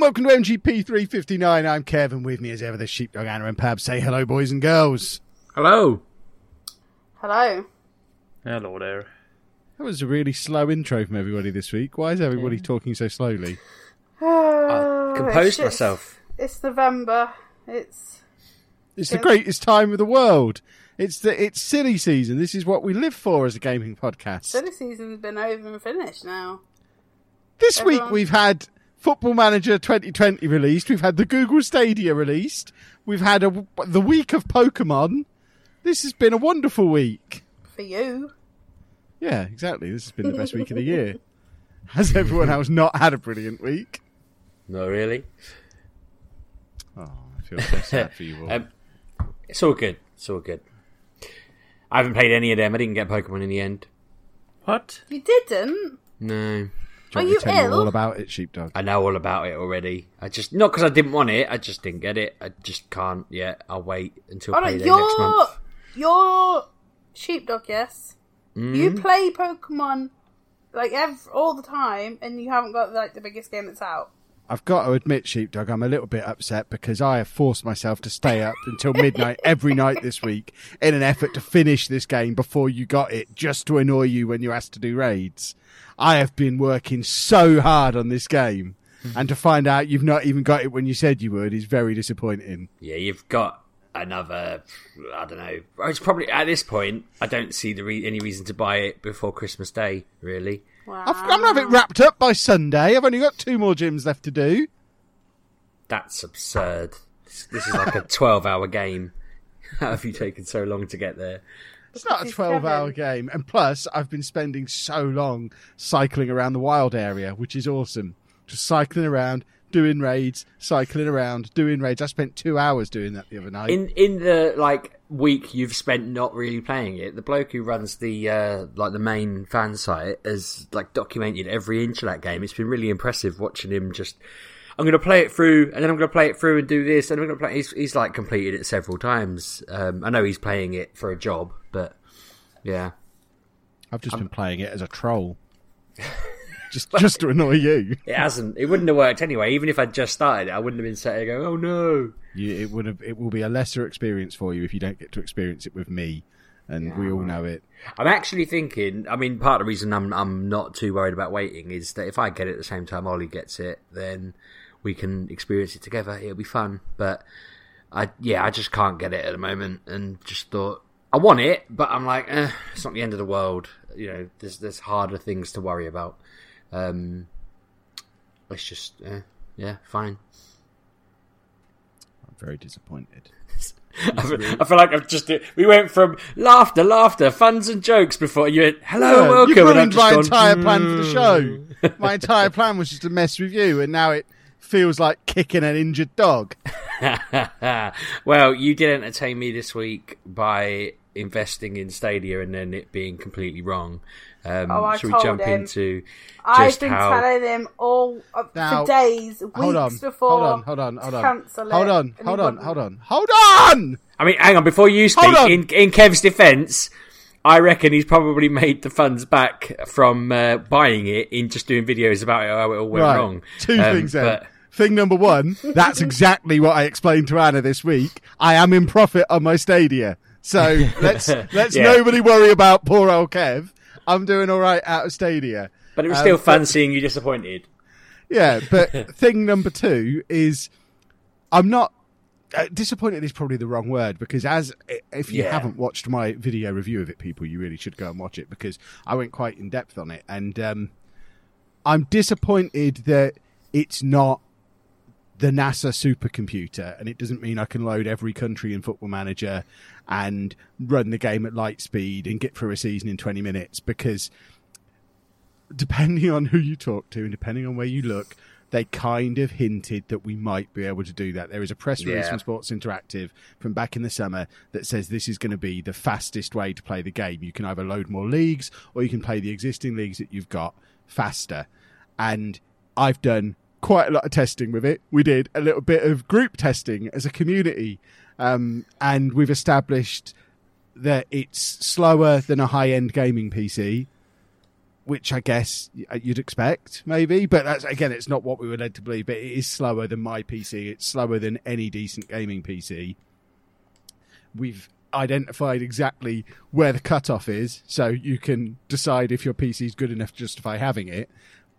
And welcome to MGP 359. I'm Kevin. With me as ever, the sheepdog Anna and Pab. Say hello, boys and girls. Hello. Hello. Hello there. That was a really slow intro from everybody this week. Why is everybody talking so slowly? Oh, I composed myself. It's November. It's It's the greatest time of the world. It's the it's silly season. This is what we live for as a gaming podcast. silly season's been over and finished now. This week we've had Football Manager 2020 released. We've had the Google Stadia released. We've had a, the week of Pokemon. This has been a wonderful week. For you. Yeah, exactly. This has been the best week of the year. Has everyone else not had a brilliant week? No, really. Oh, I feel so sad for you all. Um, it's all good. It's all good. I haven't played any of them. I didn't get Pokemon in the end. What? You didn't? No. Do you are want me you to tell you ill? all about it, Sheepdog? I know all about it already. I just not because I didn't want it. I just didn't get it. I just can't yet. I'll wait until Oh no, payday next you're month. you're sheepdog, yes. Mm. You play Pokemon like ev- all the time, and you haven't got like the biggest game that's out. I've got to admit, Sheepdog, I'm a little bit upset because I have forced myself to stay up until midnight every night this week in an effort to finish this game before you got it, just to annoy you when you asked to do raids. I have been working so hard on this game, and to find out you've not even got it when you said you would is very disappointing. Yeah, you've got another. I don't know. It's probably at this point. I don't see the re- any reason to buy it before Christmas Day. Really. Wow. I've, I'm going to have it wrapped up by Sunday. I've only got two more gyms left to do. That's absurd. This, this is like a twelve-hour game. How have you taken so long to get there? It's not a 12 hour game. And plus, I've been spending so long cycling around the wild area, which is awesome. Just cycling around, doing raids, cycling around, doing raids. I spent two hours doing that the other night. In in the like week you've spent not really playing it, the bloke who runs the uh, like the main fan site has like documented every inch of that game. It's been really impressive watching him just. I'm going to play it through, and then I'm going to play it through and do this, and I'm going to play. He's, he's like completed it several times. Um, I know he's playing it for a job, but yeah, I've just been playing it as a troll. just, just to annoy you. it hasn't. It wouldn't have worked anyway. Even if I'd just started it, I wouldn't have been sat here going, "Oh no." you it would have, it will be a lesser experience for you if you don't get to experience it with me. And we all know it. I'm actually thinking. I mean, part of the reason I'm I'm not too worried about waiting is that if I get it at the same time Ollie gets it, then we can experience it together. It'll be fun. But I yeah, I just can't get it at the moment, and just thought I want it, but I'm like, eh, it's not the end of the world. You know, there's there's harder things to worry about. Um, let's just eh, yeah, fine. I'm very disappointed. I feel, I feel like I've just we went from laughter, laughter, funs and jokes before you went hello, Yeah, welcome, and ruined my gone, entire plan for the "Mm." show. my entire plan was just to mess with you, and now it feels like kicking an injured dog. well, you did entertain me this week by investing in Stadia and then it being completely wrong. Um, Oh, I should we told jump him. into I've been how? telling him all uh, Now, for days, weeks hold on, before. hold on, hold on, hold on, cancel hold on, and hold on, hold on, hold on. I mean, hang on. Before you speak, in, in Kev's defence, I reckon he's probably made the funds back from uh, buying it in just doing videos about it, how it all went right, wrong. two Um, things then. Thing number one, that's exactly what I explained to Anna this week. I am in profit on my Stadia, so let's let's Yeah. nobody worry about poor old Kev. I'm doing all right out of Stadia. But it was Um, still but- fun seeing you disappointed. Yeah, but thing number two is I'm not uh, disappointed is probably the wrong word because as if you Yeah. haven't watched my video review of it, people, you really should go and watch it because I went quite in depth on it, and um, I'm disappointed that it's not the NASA supercomputer, and it doesn't mean I can load every country in Football Manager and run the game at light speed and get through a season in 20 minutes because depending on who you talk to and depending on where you look, they kind of hinted that we might be able to do that. There is a press release Yeah. from Sports Interactive from back in the summer that says this is going to be the fastest way to play the game. You can either load more leagues or you can play the existing leagues that you've got faster. And I've done quite a lot of testing with it. We did a little bit of group testing as a community, um, and we've established that it's slower than a high end gaming PC which I guess you'd expect, maybe. But that's again, it's not what we were led to believe. But it is slower than my PC. It's slower than any decent gaming PC. We've identified exactly where the cutoff is, so you can decide if your PC is good enough to justify having it.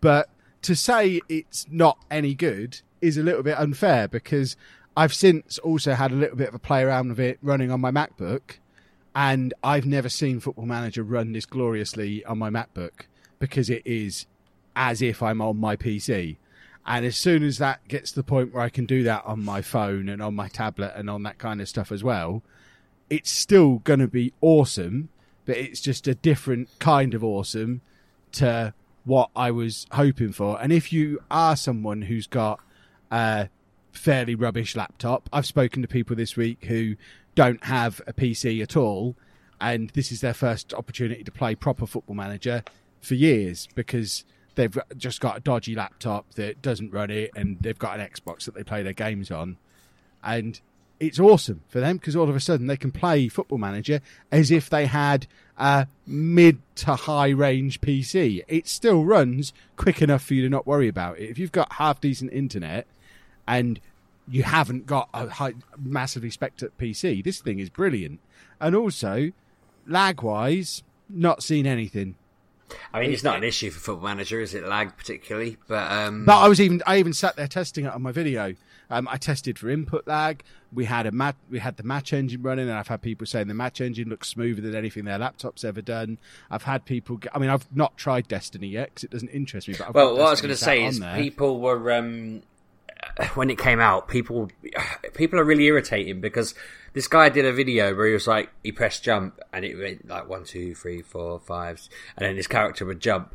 But to say it's not any good is a little bit unfair because I've since also had a little bit of a play around with it running on my MacBook, and I've never seen Football Manager run this gloriously on my MacBook because it is as if I'm on my PC. And as soon as that gets to the point where I can do that on my phone and on my tablet and on that kind of stuff as well, it's still going to be awesome, but it's just a different kind of awesome to what I was hoping for. And if you are someone who's got a fairly rubbish laptop, I've spoken to people this week who don't have a PC at all, and this is their first opportunity to play proper Football Manager for years because they've just got a dodgy laptop that doesn't run it, and they've got an Xbox that they play their games on, and it's awesome for them because all of a sudden they can play Football Manager as if they had a mid to high range PC. It still runs quick enough for you to not worry about it. If you've got half decent internet and you haven't got a high, massively spec'd up PC, this thing is brilliant. And also, lag wise, not seen anything. I mean, it's not an issue for Football Manager, is it? Lag particularly, but um, But I was even I even sat there testing it on my video. Um, I tested for input lag. We had a mat, we had the match engine running, and I've had people saying the match engine looks smoother than anything their laptop's ever done. I've had people. g- I mean, I've not tried Destiny yet because it doesn't interest me. But I've well, what I was going to say is there. people were um, when it came out, people people are really irritating because this guy did a video where he was like he pressed jump and it went like one, two, three, four, five, and then his character would jump.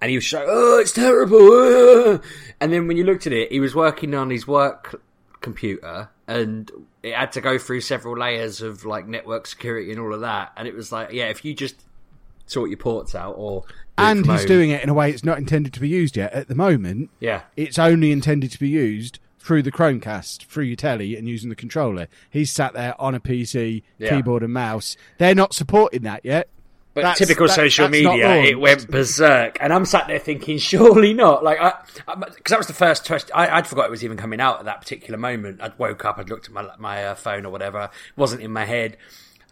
And he was like, "Oh, it's terrible!" uh." And then when you looked at it, he was working on his work computer, and it had to go through several layers of like network security and all of that. And it was like, yeah, if you just sort your ports out, or and he's home- doing it in a way it's not intended to be used yet. At the moment, yeah, it's only intended to be used through the Chromecast, through your telly, and using the controller. He's sat there on a PC, Yeah. keyboard and mouse. They're not supporting that yet. But That's- typical that- social media, it went berserk, and I'm sat there thinking, surely not. Like, I because that was the first twist. I, I'd forgot it was even coming out at that particular moment. I'd woke up, I'd looked at my my uh, phone or whatever, it wasn't in my head.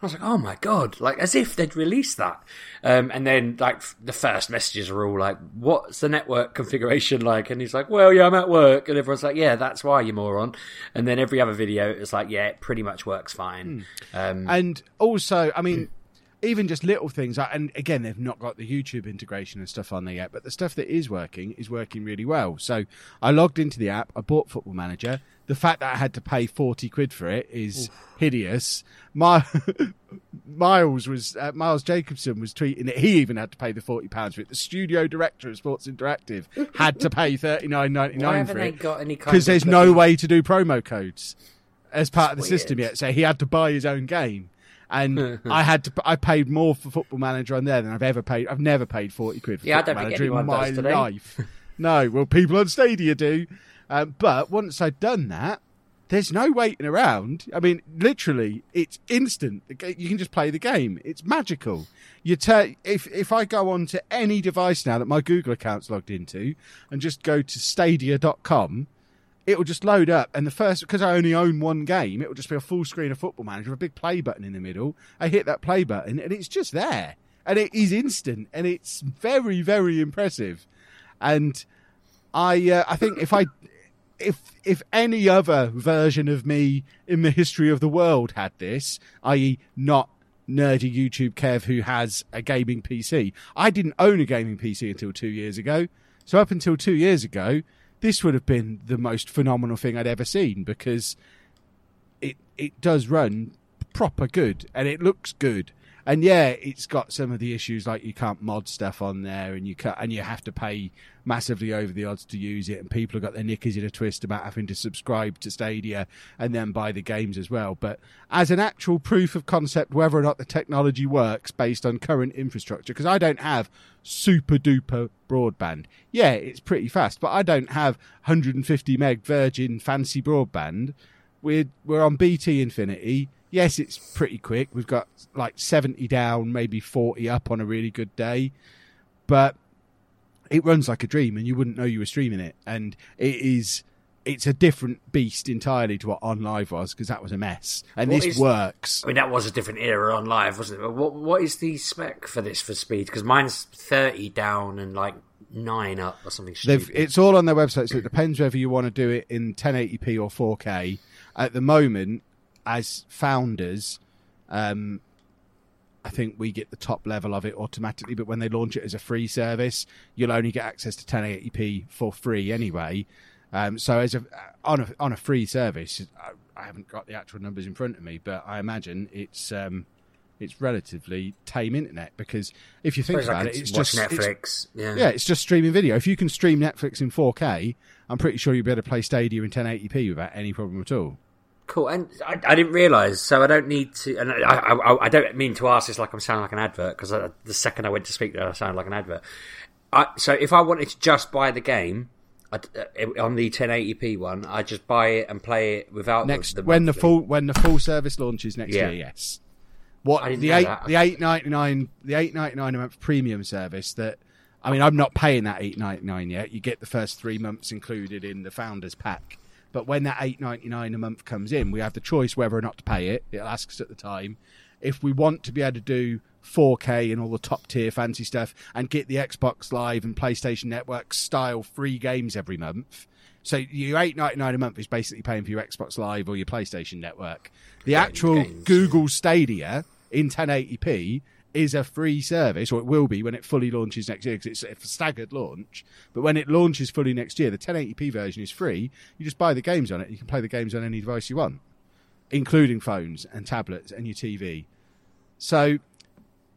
I was like, oh my god, like as if they'd released that. Um, and then like the first messages are all like, what's the network configuration like? And he's like, well, yeah, I'm at work, and everyone's like, yeah, that's why you moron. And then every other video, was like, yeah, it pretty much works fine. Um, And also, I mean, even just little things. And again, they've not got the YouTube integration and stuff on there yet, but the stuff that is working is working really well. So I logged into the app. I bought Football Manager. The fact that I had to pay forty quid for it is hideous. My Miles was uh, Miles Jacobson was tweeting that he even had to pay the forty pounds for it. The studio director of Sports Interactive had to pay 39.99 why haven't for they it got any because there's no way to do promo codes as part of the That's system yet. So he had to buy his own game, And I had to. I paid more for Football Manager on there than I've ever paid. I've never paid forty quid for Yeah, I Football Manager in my life. no, well, people on Stadia do. Um, but once I'd done that, there's no waiting around. I mean, literally, it's instant. You can just play the game. It's magical. You tur- if if I go on to any device now that my Google account's logged into and just go to Stadia.com, it will just load up. And the first, because I only own one game, it will just be a full screen of Football Manager, with a big play button in the middle. I hit that play button, and it's just there, and it is instant, and it's very very impressive. And I uh, I think if I if if any other version of me in the history of the world had this, i.e., not nerdy YouTube Kev who has a gaming PC, I didn't own a gaming PC until two years ago. So up until two years ago, this would have been the most phenomenal thing I'd ever seen because it it does run proper good and it looks good. And yeah, it's got some of the issues like you can't mod stuff on there, and you can and you have to pay massively over the odds to use it. And people have got their knickers in a twist about having to subscribe to Stadia and then buy the games as well. But as an actual proof of concept, whether or not the technology works based on current infrastructure, because I don't have super duper broadband. Yeah, it's pretty fast, but I don't have 150 meg Virgin fancy broadband. We're we're on BT Infinity. Yes, it's pretty quick. We've got like 70 down, maybe 40 up on a really good day. But it runs like a dream and you wouldn't know you were streaming it. And it is it's a different beast entirely to what OnLive was because that was a mess. And What this is- works. I mean, that was a different era OnLive, wasn't it? But what what is the spec for this for speed? Because mine's thirty down and like nine up or something They've, stupid. it's all on their website, so it depends whether you want to do it in 1080p or 4K. At the moment, as founders, um, I think we get the top level of it automatically. But when they launch it as a free service, you'll only get access to 1080p for free anyway. Um, so as a on a on a free service, I, I haven't got the actual numbers in front of me, but I imagine it's um, it's relatively tame internet because if you think about it, it's just it's- Netflix. yeah. yeah, it's just streaming video. If you can stream Netflix in 4K, I'm pretty sure you'll be able to play Stadia in 1080p without any problem at all. Cool, and I, I didn't realise, so I don't need to. And I, I, I don't mean to ask this like I'm sounding like an advert because the second I went to speak there, I sounded like an advert. I, so if I wanted to just buy the game uh, on the 1080p one, I just buy it and play it without Next, the, the when the full when the full service launches next Yeah. year, yes. What the eight that. the eight ninety nine the eight ninety nine a month premium service that I mean I'm not paying that eight ninety nine yet. You get the first three months included in the founders pack. But when that eight ninety nine a month comes in, we have the choice whether or not to pay it. It asks us at the time if we want to be able to do 4K and all the top tier fancy stuff and get the Xbox Live and PlayStation Network style free games every month. So your eight ninety nine a month is basically paying for your Xbox Live or your PlayStation Network. The actual games, Google Stadia in 1080p is a free service, or it will be when it fully launches next year because it's a staggered launch. But when it launches fully next year, the 1080p version is free. You just buy the games on it. You can play the games on any device you want, including phones and tablets and your TV. So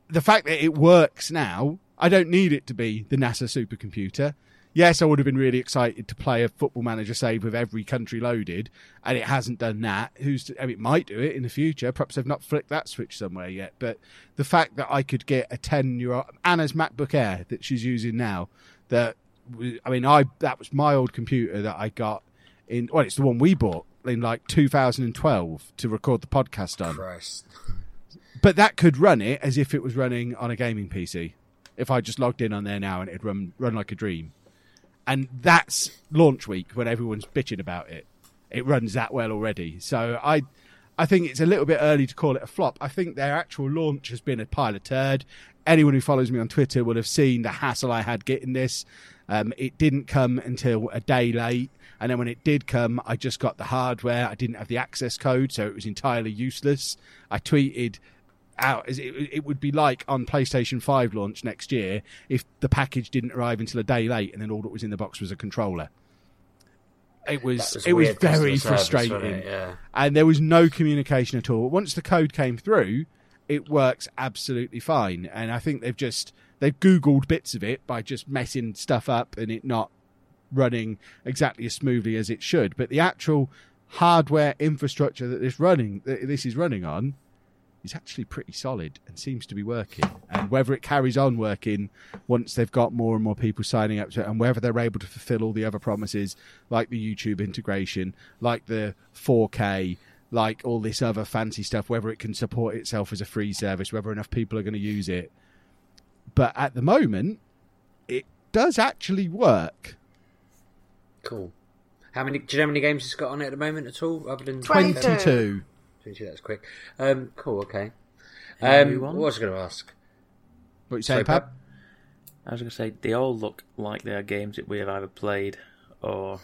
the fact that it works now, I don't need it to be the NASA supercomputer. Yes, I would have been really excited to play a football manager save with every country loaded, and it hasn't done that. Who's to, I mean, it might do it in the future. Perhaps they've not flicked that switch somewhere yet. But the fact that I could get a ten-year-old Anna's MacBook Air that she's using now, that I mean, I that was my old computer that I got in. Well, it's the one we bought in like 2012 to record the podcast on Christ. but that could run it as if it was running on a gaming PC. If I just logged in on there now and it'd run run like a dream, and that's launch week when everyone's bitching about it. It runs that well already, so I, I think it's a little bit early to call it a flop. I think their actual launch has been a pile of turd. Anyone who follows me on Twitter will have seen the hassle I had getting this. Um, it didn't come until a day late. And then when it did come, I just got the hardware. I didn't have the access code, so it was entirely useless. I tweeted out as it, it would be like on PlayStation 5 launch next year if the package didn't arrive until a day late and then all that was in the box was a controller. It was, was it was very service, frustrating it? Yeah. and there was no communication at all. Once the code came through, it works absolutely fine. And I think they've just they've googled bits of it by just messing stuff up and it not running exactly as smoothly as it should. But the actual hardware infrastructure that this running that this is running on is actually pretty solid and seems to be working. And whether it carries on working once they've got more and more people signing up to it, and whether they're able to fulfill all the other promises, like the YouTube integration, like the 4K, like all this other fancy stuff, whether it can support itself as a free service, whether enough people are going to use it. But at the moment, it does actually work. Cool. How many? Do you know how many games it's got on it at the moment at all? Other than 22. 22. 22, That's quick. Um, cool. Okay. Have Um, what was I going to ask? What you Sorry, saying, Pab? I was going to say they all look like they are games that we have either played or.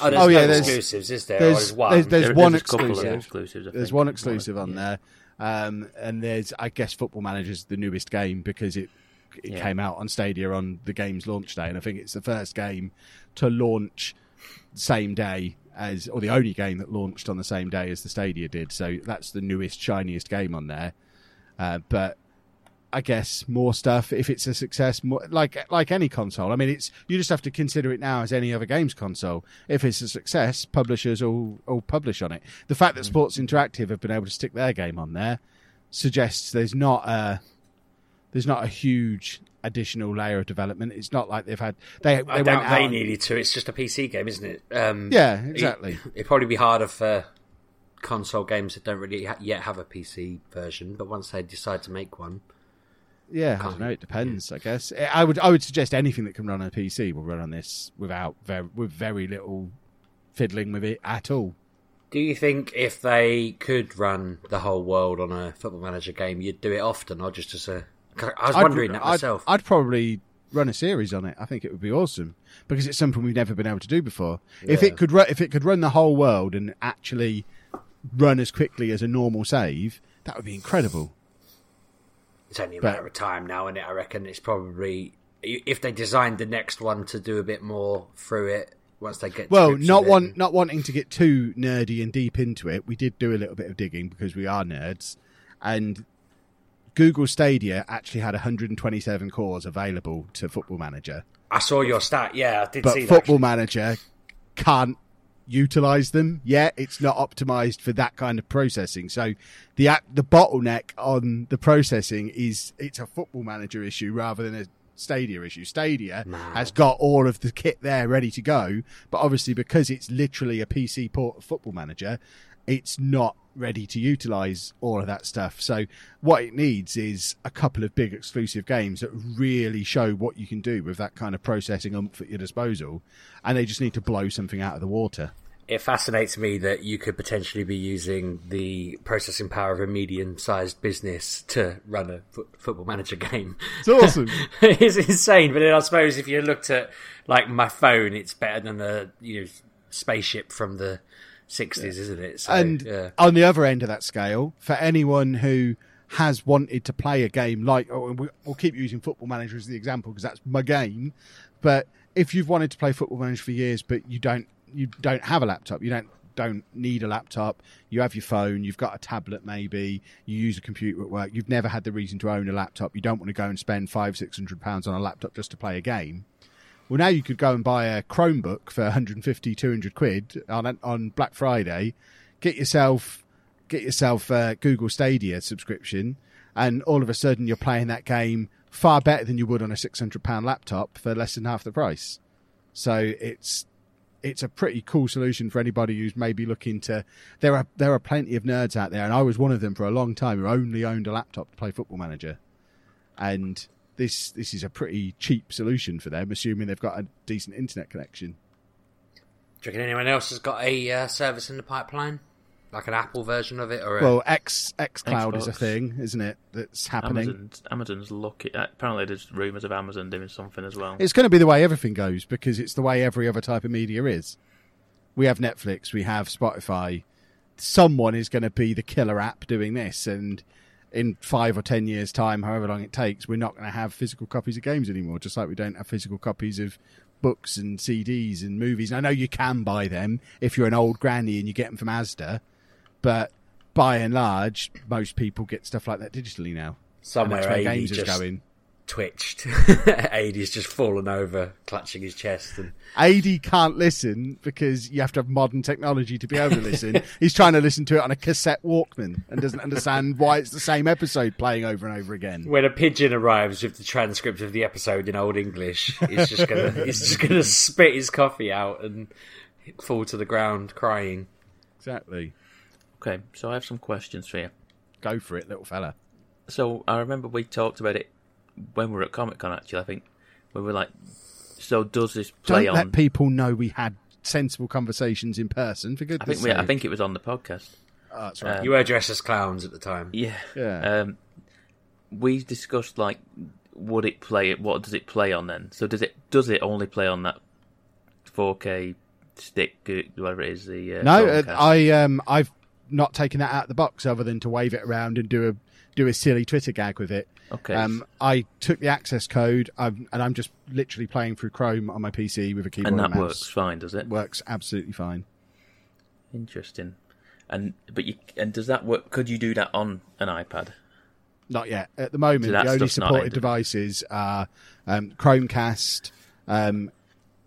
Oh, there's Oh, yeah, no there's- exclusives, is there? there's- or there's one. there's- there's There- one a of exclusive. exclusives. There's one exclusive on Yeah. there, um, and there's I guess Football Manager's the newest game because it it Yeah. came out on Stadia on the game's launch day, and I think it's the first game to launch same day as, or the only game that launched on the same day as the Stadia did. So that's the newest, shiniest game on there. Uh, but I guess more stuff if it's a success, more, like like any console. I mean, it's you just have to consider it now as any other games console. If it's a success, publishers will will publish on it. The fact that Sports Interactive have been able to stick their game on there suggests there's not a there's not a huge additional layer of development. It's not like they've had they they I doubt they needed to. It's just a PC game, isn't it? Um, Yeah, exactly. It, it'd probably be harder for console games that don't really ha- yet have a PC version, but once they decide to make one, Yeah, I don't know. It depends. I guess I would. I would suggest anything that can run on a PC will run on this without very, with very little fiddling with it at all. do you think if they could run the whole world on a Football Manager game, you'd do it often, or just as a? I was I'd- wondering that I'd- I'd, probably run a series on it. I think it would be awesome because it's something we've never been able to do before. If it could, ru- if it could run the whole world and actually run as quickly as a normal save, that would be incredible. It's only a But- matter of time now, and I reckon it's probably if they designed the next one to do a bit more through it once they get. Well, not one, not wanting to get too nerdy and deep into it. We did do a little bit of digging because we are nerds, and Google Stadia actually had 127 cores available to Football Manager, I saw your stat. Yeah, I did but see Football that. Manager can't utilize them yet. It's not optimized for that kind of processing. So the the bottleneck on the processing is it's a Football Manager issue rather than a Stadia issue. Stadia has got all of the kit there ready to go, but obviously because it's literally a PC port of Football Manager, it's not ready to utilize all of that stuff. So what it needs is a couple of big exclusive games that really show what you can do with that kind of processing umph at your disposal, and they just need to blow something out of the water. It fascinates me that you could potentially be using the processing power of a medium-sized business to run a fo- football manager game. It's awesome. it's insane, but then I suppose if you looked at like my phone, it's better than a you know spaceship from the sixties, isn't it? So, and yeah. on the other end of that scale, for anyone who has wanted to play a game like, oh, we- we'll keep using Football Manager as the example because that's my game. But if you've wanted to play Football Manager for years, but you don't, you don't have a laptop, you don't don't need a laptop. You have your phone, you've got a tablet, maybe you use a computer at work. You've never had the reason to own a laptop. You don't want to go and spend five, six hundred pounds on a laptop just to play a game. Well, now you could go and buy a Chromebook for 150, 200 quid on on Black Friday. Get yourself get yourself a Google Stadia subscription, and all of a sudden you're playing that game far better than you would on a 600 pound laptop for less than half the price. So it's it's a pretty cool solution for anybody who's maybe looking to. There are there are plenty of nerds out there, and I was one of them for a long time who only owned a laptop to play Football Manager, and this this is a pretty cheap solution for them, assuming they've got a decent internet connection. Do you reckon anyone else has got a uh, service in the pipeline, like an Apple version of it, or a... Well, X X Cloud is a thing, isn't it? That's happening. Amazon's, Amazon's lucky. uh, Apparently, there's rumours of Amazon doing something as well. It's going to be the way everything goes because it's the way every other type of media is. We have Netflix, we have Spotify. Someone is going to be the killer app doing this, and in five or ten years' time, however long it takes, we're not going to have physical copies of games anymore. Just like we don't have physical copies of books and CDs and movies. And I know you can buy them if you're an old granny and you get them from Asda, but by and large, most people get stuff like that digitally now. somewhere that's where games is going. Twitched. AD's just fallen over, clutching his chest, and AD can't listen because you have to have modern technology to be able to listen. He's trying to listen to it on a cassette Walkman and doesn't understand why it's the same episode playing over and over again. when a pigeon arrives with the transcript of the episode in Old English, he's just gonna he's just gonna spit his coffee out and fall to the ground crying. Exactly. Okay, so I have some questions for you. Go for it, little fella. So I remember we talked about it when we were at Comic Con. Actually, I think we were like, "So does this play Don't on?" let people know we had sensible conversations in person. For I goodness think we, I think it was on the podcast. Oh, that's right. uh, You were dressed as clowns at the time. Yeah. Yeah. Um, we discussed like, would it play? What does it play on then? So does it does it only play on that 4K stick, uh, whatever it is? The uh, no, uh, I um, I've not taken that out of the box other than to wave it around and do a do a silly Twitter gag with it. Okay. Um, I took the access code I'm, and I'm just literally playing through Chrome on my PC with a keyboard and that mouse. works fine, does it? Works absolutely fine. Interesting. And but you and does that work? Could you do that on an iPad? Not yet. At the moment, So the only supported devices are um, Chromecast, um,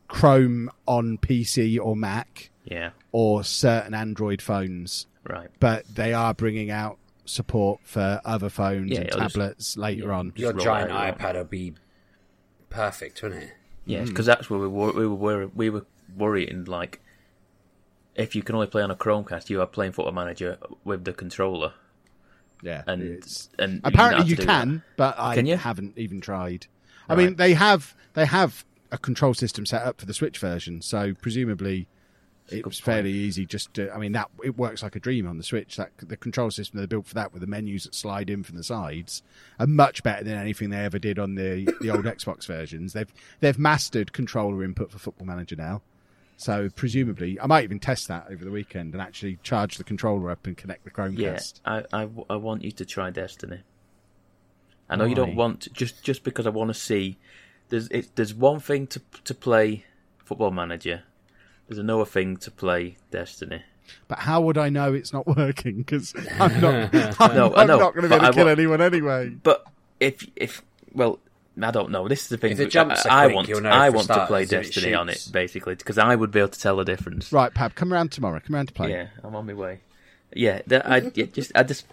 Chrome on PC or Mac, Yeah. or certain Android phones. Right. But they are bringing out support for other phones Yeah, and it'll just- tablets later on. Your giant out, iPad will be perfect, wouldn't it? Yes, because hmm. that's where we were. We were we were worrying like, if you can only play on a Chromecast, you are playing Football Manager with the controller, Yeah, and and apparently don't you can, that. but I Can you? haven't even tried. I mean, they have they have a control system set up for the Switch version, so presumably it was fairly easy. Just to, I mean, that it works like a dream on the Switch. That the control system they built for that with the menus that slide in from the sides are much better than anything they ever did on the the old Xbox versions. They've they've mastered controller input for Football Manager now. So presumably, I might even test that over the weekend and actually charge the controller up and connect the Chromecast. Yeah, I want you to try Destiny. I know you don't want to, just just because I want to see. There's it, there's one thing to to play Football Manager. There's another thing to play Destiny. But how would I know it's not working? Because I'm not. I'm, No, I I'm know, not going to be but able I to kill wa- anyone anyway. But if if well, I don't know. This is the thing. If the that jumps are I, I want you'll know I want to play starters it Destiny on it basically because I would be able to tell the difference. Right, Pab, come around tomorrow. Come around to play. Yeah, I'm on my way. Yeah, I yeah, just I just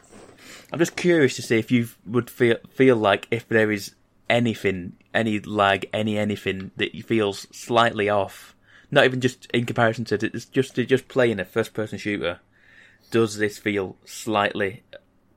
I'm just curious to see if you would feel feel like if there is anything, any lag, any anything that feels slightly off. Not even just in comparison to it's just to just playing a first person shooter. Does this feel slightly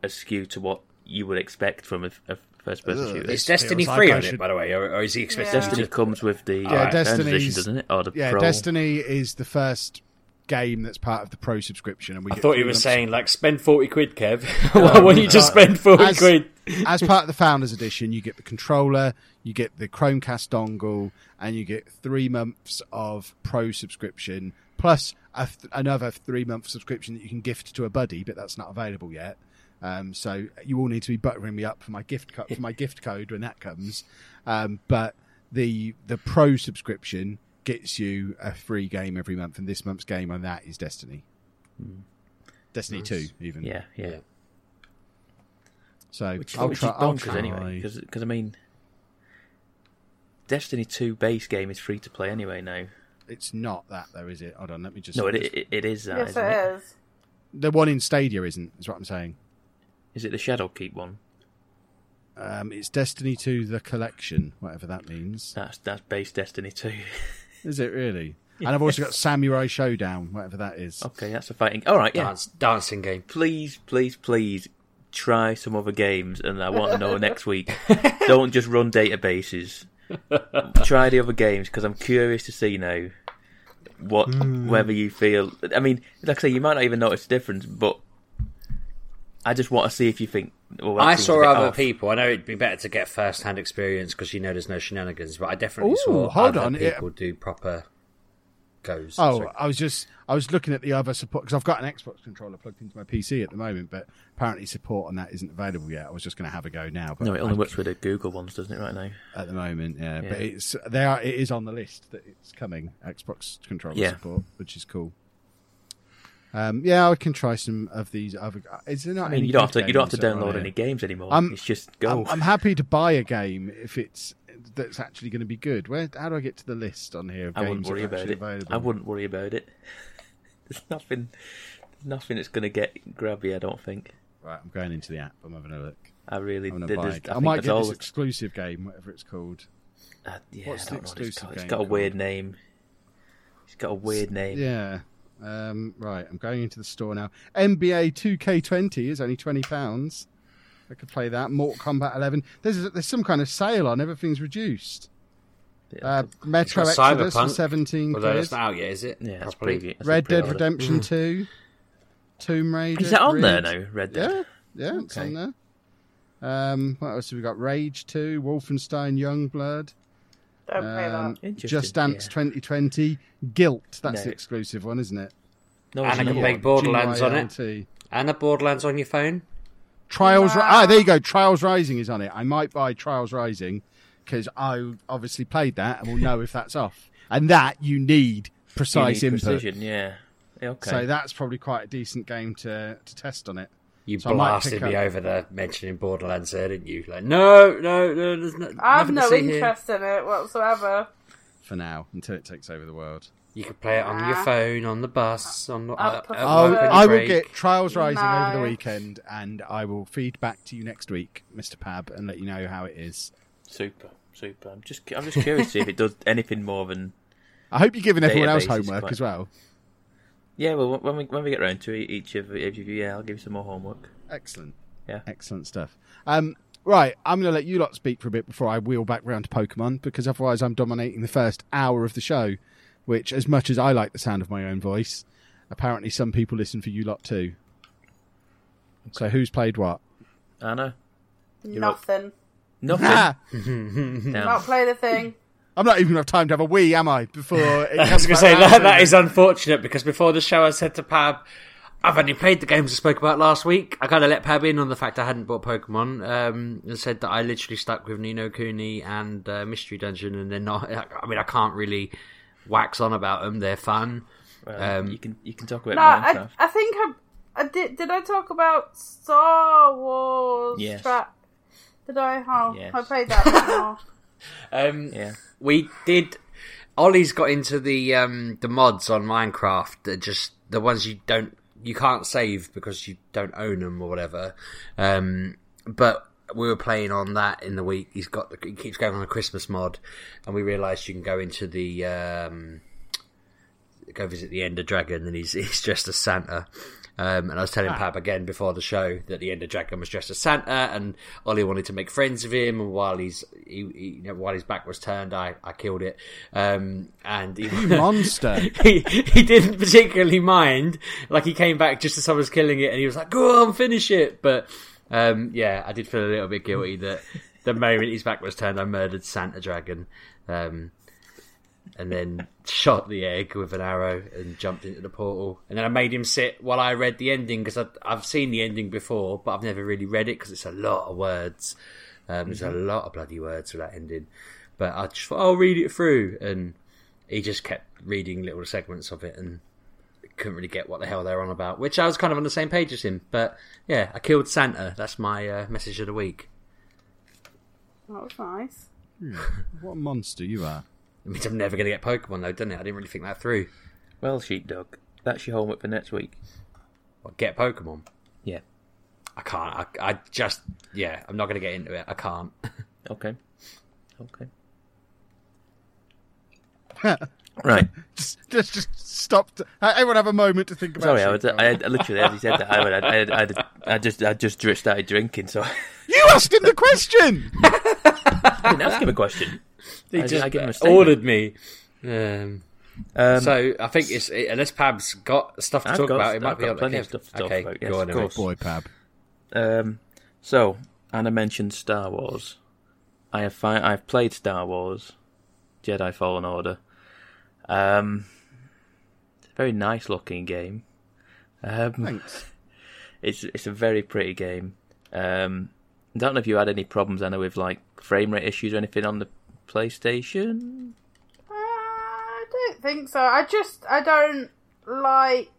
askew to what you would expect from a, a first person shooter? Is Destiny feels free like on should- it, by the way, or, or is he expected Yeah. Destiny to? comes with the Yeah, uh, edition, doesn't it? Or the Yeah, Pro. Destiny is the first game that's part of the Pro subscription, and we I thought you were saying like spend forty quid, Kev. Why won't you just spend forty As- quid? as part of the Founders Edition, you get the controller, you get the Chromecast dongle, and you get three months of Pro subscription plus a th- another three month subscription that you can gift to a buddy, but that's not available yet. Um, so you all need to be buttering me up for my gift co- for my gift code when that comes. Um, but the the Pro subscription gets you a free game every month, and this month's game on that is Destiny. Destiny Two, even. Yeah, yeah. Yeah. So Which, I'll which try. is I'll bonkers try. anyway, because I mean, Destiny Two base game is free to play anyway now. It's not that though, is it? Hold on, let me just. No, it it, it is that, yes, isn't it it? is. The one in Stadia isn't. Is what I'm saying. Is it the Shadowkeep one? Um, it's Destiny 2 The Collection, whatever that means. That's that's base Destiny Two. Is it really? And I've also got Samurai Shodown, whatever that is. okay, that's a fighting. All right, yeah. Dance, dancing game. Please, please, please try some other games, and I want to know next week. Don't just run databases. try the other games because I'm curious to see now what hmm. whether you feel. I mean, like I say, you might not even notice the difference, but I just want to see if you think. Well, I saw other off. people. I know it'd be better to get first hand experience because you know there's no shenanigans, but I definitely Ooh, saw hold other on, it- people do proper goes. Oh, Sorry. I was just I was looking at the other support because I've got an Xbox controller plugged into my PC at the moment, but apparently support on that isn't available yet. I was just going to have a go now, but No, it only I- works with the Google ones, doesn't it? Right now. at the moment. Yeah, but it's there. it is on the list that it's coming Xbox controller Yeah. support, which is cool. Um, yeah, I can try some of these other. Is there not I mean, any you don't have to you don't have to games that are on download any games anymore. I'm- it's just go. I'm, I'm happy to buy a game if it's that's actually going to be good. Where? How do I get to the list on here of I games wouldn't worry about it. available? I wouldn't worry about it. There's nothing, nothing that's going to get grabby. I don't think. Right, I'm going into the app. I'm having a look. I really I'm did. I, I, might get all this exclusive game, whatever it's called. Uh, yeah, What's the don't what it's exclusive called. It's game got a weird called? name. It's got a weird name. Yeah. Um, right, I'm going into the store now. NBA 2K20 is only twenty pounds. I could play that. Mortal Kombat 11. There's there's some kind of sale on. Everything's reduced. Uh, Metro It's got Exodus for 17 Although quid. it's not out yet, is it? Yeah, that's Properly? preview. that's a Red Dead pre-order. Redemption 2. Tomb Raider. Is that on there Ridge. now? Red Dead. Yeah, yeah, it's Okay. on there. Um, what else have we got? Rage 2, Wolfenstein Youngblood, Don't play um, that. Just Dance yeah. 2020, GYLT. That's the exclusive one, isn't it? No, And it's I can not. play Borderlands on it. GYLT. And a Borderlands on your phone. Trials. Ri- Wow. Ah, there you go. Trials Rising is on it. I might buy Trials Rising because I obviously played that and will know if that's off. And that you need You precise need input. precision. Yeah. Yeah, Okay. So that's probably quite a decent game to to test on it. You So blasted me up- over there mentioning Borderlands there, didn't you? Like, no, no, no, there's no, I have no see here. interest in it whatsoever. For now, until it takes over the world. You can play it on your phone, on the bus, on the. I Uh, I'll, work on your I will break. get Trials Rising over the weekend, and I will feed back to you next week, Mr. Pab, and let you know how it is. Super. Super. I'm just I'm just curious to see if it does anything more than I hope you're giving everyone else homework quite- as well. Yeah. Well, when we when we get round to it, each of each of you, yeah, I'll give you some more homework. Excellent. Yeah. Excellent stuff. Um, right, I'm going to let you lot speak for a bit before I wheel back round to Pokemon, because otherwise I'm dominating the first hour of the show, which, as much as I like the sound of my own voice, apparently some people listen for you lot too. So who's played what? Anna, Nothing. nothing. Ah, Damn. Not played a thing. I'm not even going to have time to have a wee, am I? Before it I was going to say round that to that me? is unfortunate because before the show I said to Pab, I've only played the games I spoke about last week. I kind of let Pab in on the fact I hadn't bought Pokemon um, and said that I literally stuck with Ni no Kuni and uh, Mystery Dungeon, and they're not. I mean, I can't really wax on about them. They're fun. Well, Um, you can you can talk about No, I, Minecraft. I think I, I did. Did I talk about Star Wars? Yes. Tra- did I? Oh, Yes. I played that. Um, Yeah. we did. Ollie's got into the um, the mods on Minecraft. That just the ones you don't you can't save because you don't own them or whatever. Um, but we were playing on that in the week. He's got he keeps going on a Christmas mod, and we realised you can go into the um, go visit the Ender Dragon, and he's he's dressed as Santa. Um, and I was telling Pab again before the show that the Ender Dragon was dressed as Santa, and Ollie wanted to make friends with him. And while he's he, he, you know, while his back was turned, I, I killed it. Um, and he, monster. he he didn't particularly mind. Like he came back just as I was killing it, and he was like, "Go on, finish it." But um, yeah, I did feel a little bit guilty that the moment his back was turned, I murdered Santa Dragon, um, and then shot the egg with an arrow and jumped into the portal. And then I made him sit while I read the ending because I've seen the ending before, but I've never really read it because it's a lot of words. Um, There's a lot of bloody words for that ending. But I just thought, I'll read it through. And he just kept reading little segments of it and couldn't really get what the hell they're on about, which I was kind of on the same page as him. But yeah, I killed Santa. That's my uh, message of the week. That was nice. what a monster you are. It means I'm never going to get Pokemon though, doesn't it? I didn't really think that through. Well, sheepdog, that's your homework for next week. What, get Pokemon? Yeah. I can't. I, I just, yeah, I'm not going to get into it. I can't. Okay. Okay. right. Just, just, just stop. To, everyone have a moment to think about. It. Sorry, I, was, I had literally as he said that I, would, I, I, I, I just I just started drinking, so You asked him the question. I didn't ask him a question. He I- just I give him a statement. ordered me. Um, Um, so I think it's unless Pab's got stuff to I've talk got about, it might I've be got plenty okay. of stuff to talk okay, about, yes, go of on, then. course. Boy, Pab. Um, so Anna mentioned Star Wars. I have fi- I've played Star Wars, Jedi Fallen Order. Um, it's a very nice looking game. Um, Thanks. it's it's a very pretty game. Um, I don't know if you had any problems, Anna, with like frame rate issues or anything on the PlayStation. Uh, I don't think so. I just I don't like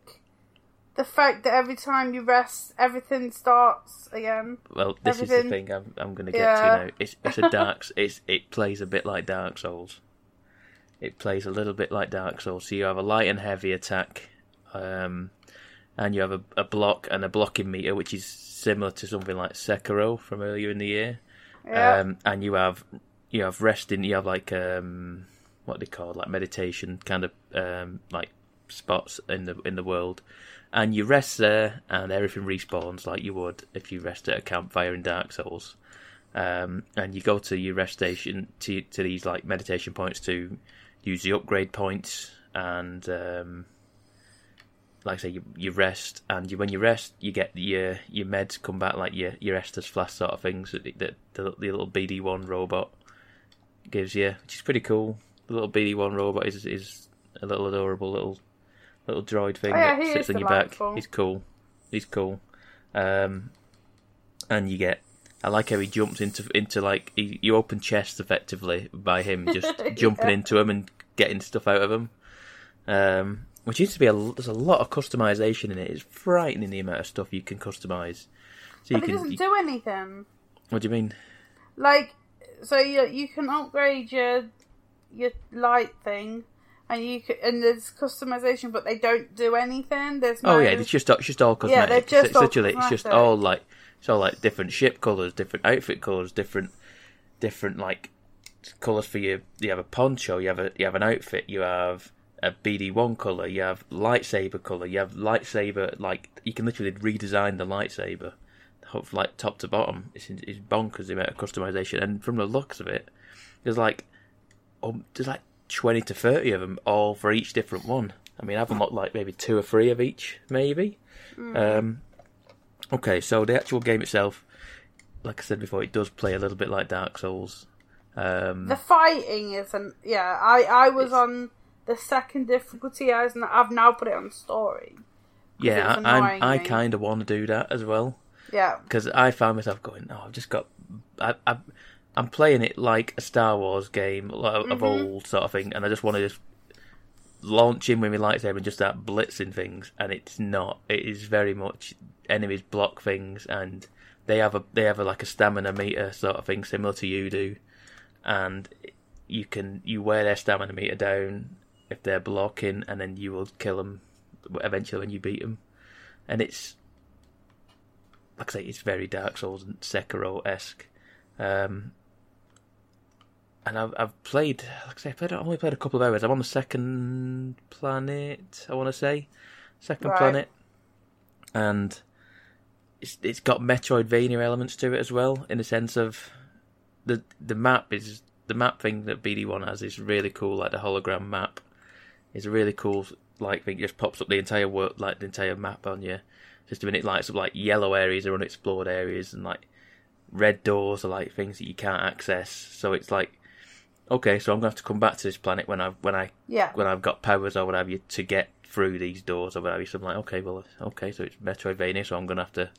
the fact that every time you rest, everything starts again. Well, this is the thing I'm, I'm going to get Yeah. to now. It's it's a dark. it's it plays a bit like Dark Souls. It plays a little bit like Dark Souls. So you have a light and heavy attack, um, and you have a, a block and a blocking meter, which is similar to something like Sekiro from earlier in the year. Yeah. Um, and you have you have resting. You have like um, what they call like meditation kind of um, like spots in the in the world, and you rest there, and everything respawns like you would if you rest at a campfire in Dark Souls. Um, and you go to your rest station to to these like meditation points to use the upgrade points and um, like I say, you, you rest, and you, when you rest, you get your your meds come back like your your Estus flask sort of things that the, the little BD one robot gives you, which is pretty cool. The little BD one robot is is a little adorable little little droid thing Oh, yeah, that sits on your back. He's cool. He's cool. Um, and you get. I like how he jumps into into like he, you open chests effectively by him just jumping Yeah. into them and getting stuff out of them. Um, which used to be a there's a lot of customization in it. It's frightening the amount of stuff you can customize. So you it can. doesn't you- do anything. what do you mean? Like, so you you can upgrade your your light thing, and you can, and there's customization, but they don't do anything. There's oh, no, Oh yeah, it's just it's just all Yeah, cosmetic. they're It's- just it's all literally it's just all like it's all like different ship colors, different outfit colors, different different like colors for your. You have a poncho, you have a you have an outfit, you have a BD one color, you have lightsaber color, you have lightsaber like you can literally redesign the lightsaber, like top to bottom. It's it's bonkers the amount of customization, and from the looks of it, there's like um, there's like twenty to thirty of them, all for each different one. I mean, I've unlocked like maybe two or three of each, maybe. Um, okay, so the actual game itself, like I said before, it does play a little bit like Dark Souls. Um, The fighting isn't. Yeah, I I was on the second difficulty. I've now put it on story. yeah, I, I, I kind of want to do that as well Yeah, because I found myself going, "Oh, I've just got, I, I, I'm playing it like a Star Wars game like, of Mm-hmm. old sort of thing, and I just want to just launch in with my lightsaber and just start blitzing things, and it's not. It is very much enemies block things, and they have a they have a, like a stamina meter sort of thing similar to you do, and you can you wear their stamina meter down if they're blocking, and then you will kill them eventually when you beat them, and it's like I say, it's very Dark Souls and Sekiro esque. Um, and I've I've played, like I say, I played, I've only played a couple of hours. I'm on the second planet, I want to say, second Right. planet, and it's it's got Metroidvania elements to it as well, in the sense of the the map is the map thing that BD One has is really cool. Like the hologram map is a really cool like thing. It just pops up the entire world, like the entire map on you. Just when it lights up like yellow areas are unexplored areas, and like red doors are like things that you can't access. So it's like, okay, so I'm gonna have to come back to this planet when I when I yeah. when I've got powers or what have you to get through these doors or what have you. So I'm like, okay, well, okay, so it's Metroidvania, so I'm gonna have to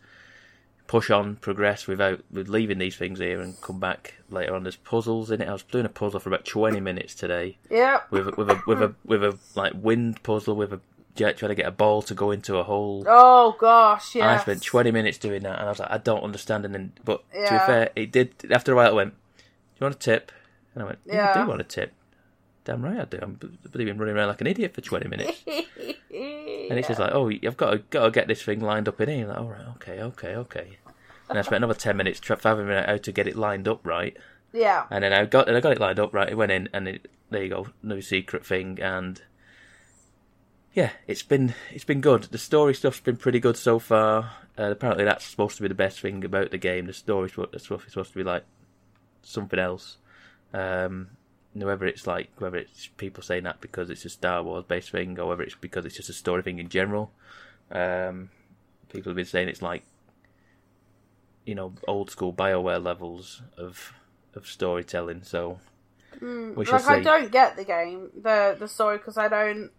push on, progress without with leaving these things here and come back later on. There's puzzles in it. I was doing a puzzle for about 20 minutes today Yeah. with a, with a with a with a like wind puzzle with a trying to get a ball to go into a hole. Oh gosh, yeah. I spent 20 minutes doing that, and I was like, I don't understand. And then, but to be fair, it did. After a while, it went, "Do you want a tip?" And I went, "Yeah, I do want a tip." Damn right, I do. I'm b- believing running around like an idiot for 20 minutes. And it's just like, oh, I've got to, got to get this thing lined up in here. Like, all right, okay, okay, okay. And I spent another 10 minutes figuring out how to get it lined up right. yeah. And then I got and I got it lined up right. It went in, and it, there you go, no secret thing. And yeah, it's been it's been good. The story stuff's been pretty good so far. Uh, apparently, that's supposed to be the best thing about the game. The story stuff is supposed to be like something else. Um, whether it's like whether it's people saying that because it's a Star Wars based thing, or whether it's because it's just a story thing in general. Um, people have been saying it's like you know old school Bioware levels of of storytelling. So shall Like I don't get the game, the the story, because I don't.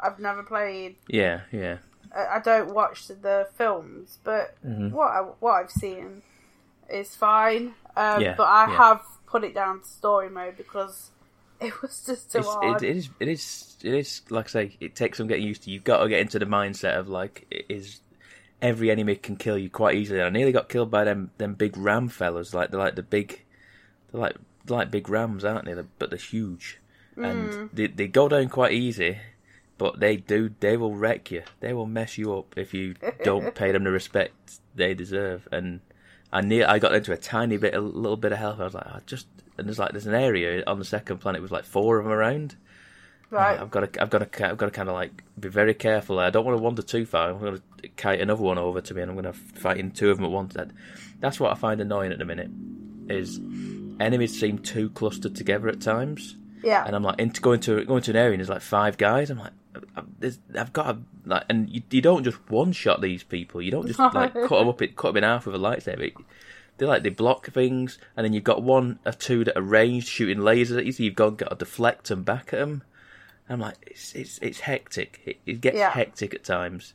I've never played. Yeah, yeah, I don't watch the, films, but Mm-hmm. what I, what I've seen is fine. Um, Yeah, but I yeah. have put it down to story mode because It was just too It's, hard. it, it is. It is. It is. Like I say, it takes some getting used to. You've got to get into the mindset of like, it is every enemy can kill you quite easily. I nearly got killed by them them big ram fellas. Like they're like the big, they're like they're like big rams, aren't they? They're- But they're huge, and they they go down quite easy. But they do. They will wreck you. They will mess you up if you don't pay them the respect they deserve. And I near I got into a tiny bit, a little bit of health. I was like, I just and there's like there's an area on the second planet with like four of them around. right. I've got to, I've got to, I've got to kind of like be very careful. I don't want to wander too far. I'm going to kite another one over to me, and I'm going to fight in two of them at once. That, that's what I find annoying at the minute. Is enemies seem too clustered together at times, yeah. and I'm like into going to going to an area and there's like five guys. I'm like, I've, there's- I've got to like, and you, you don't just one shot these people. You don't just like cut them up, cut them in half with a lightsaber. They like they block things, and then you've got one or two that are ranged shooting lasers at you. So you've got, got to deflect them back at them. I'm like, it's it's it's hectic. It, it gets Yeah. hectic at times.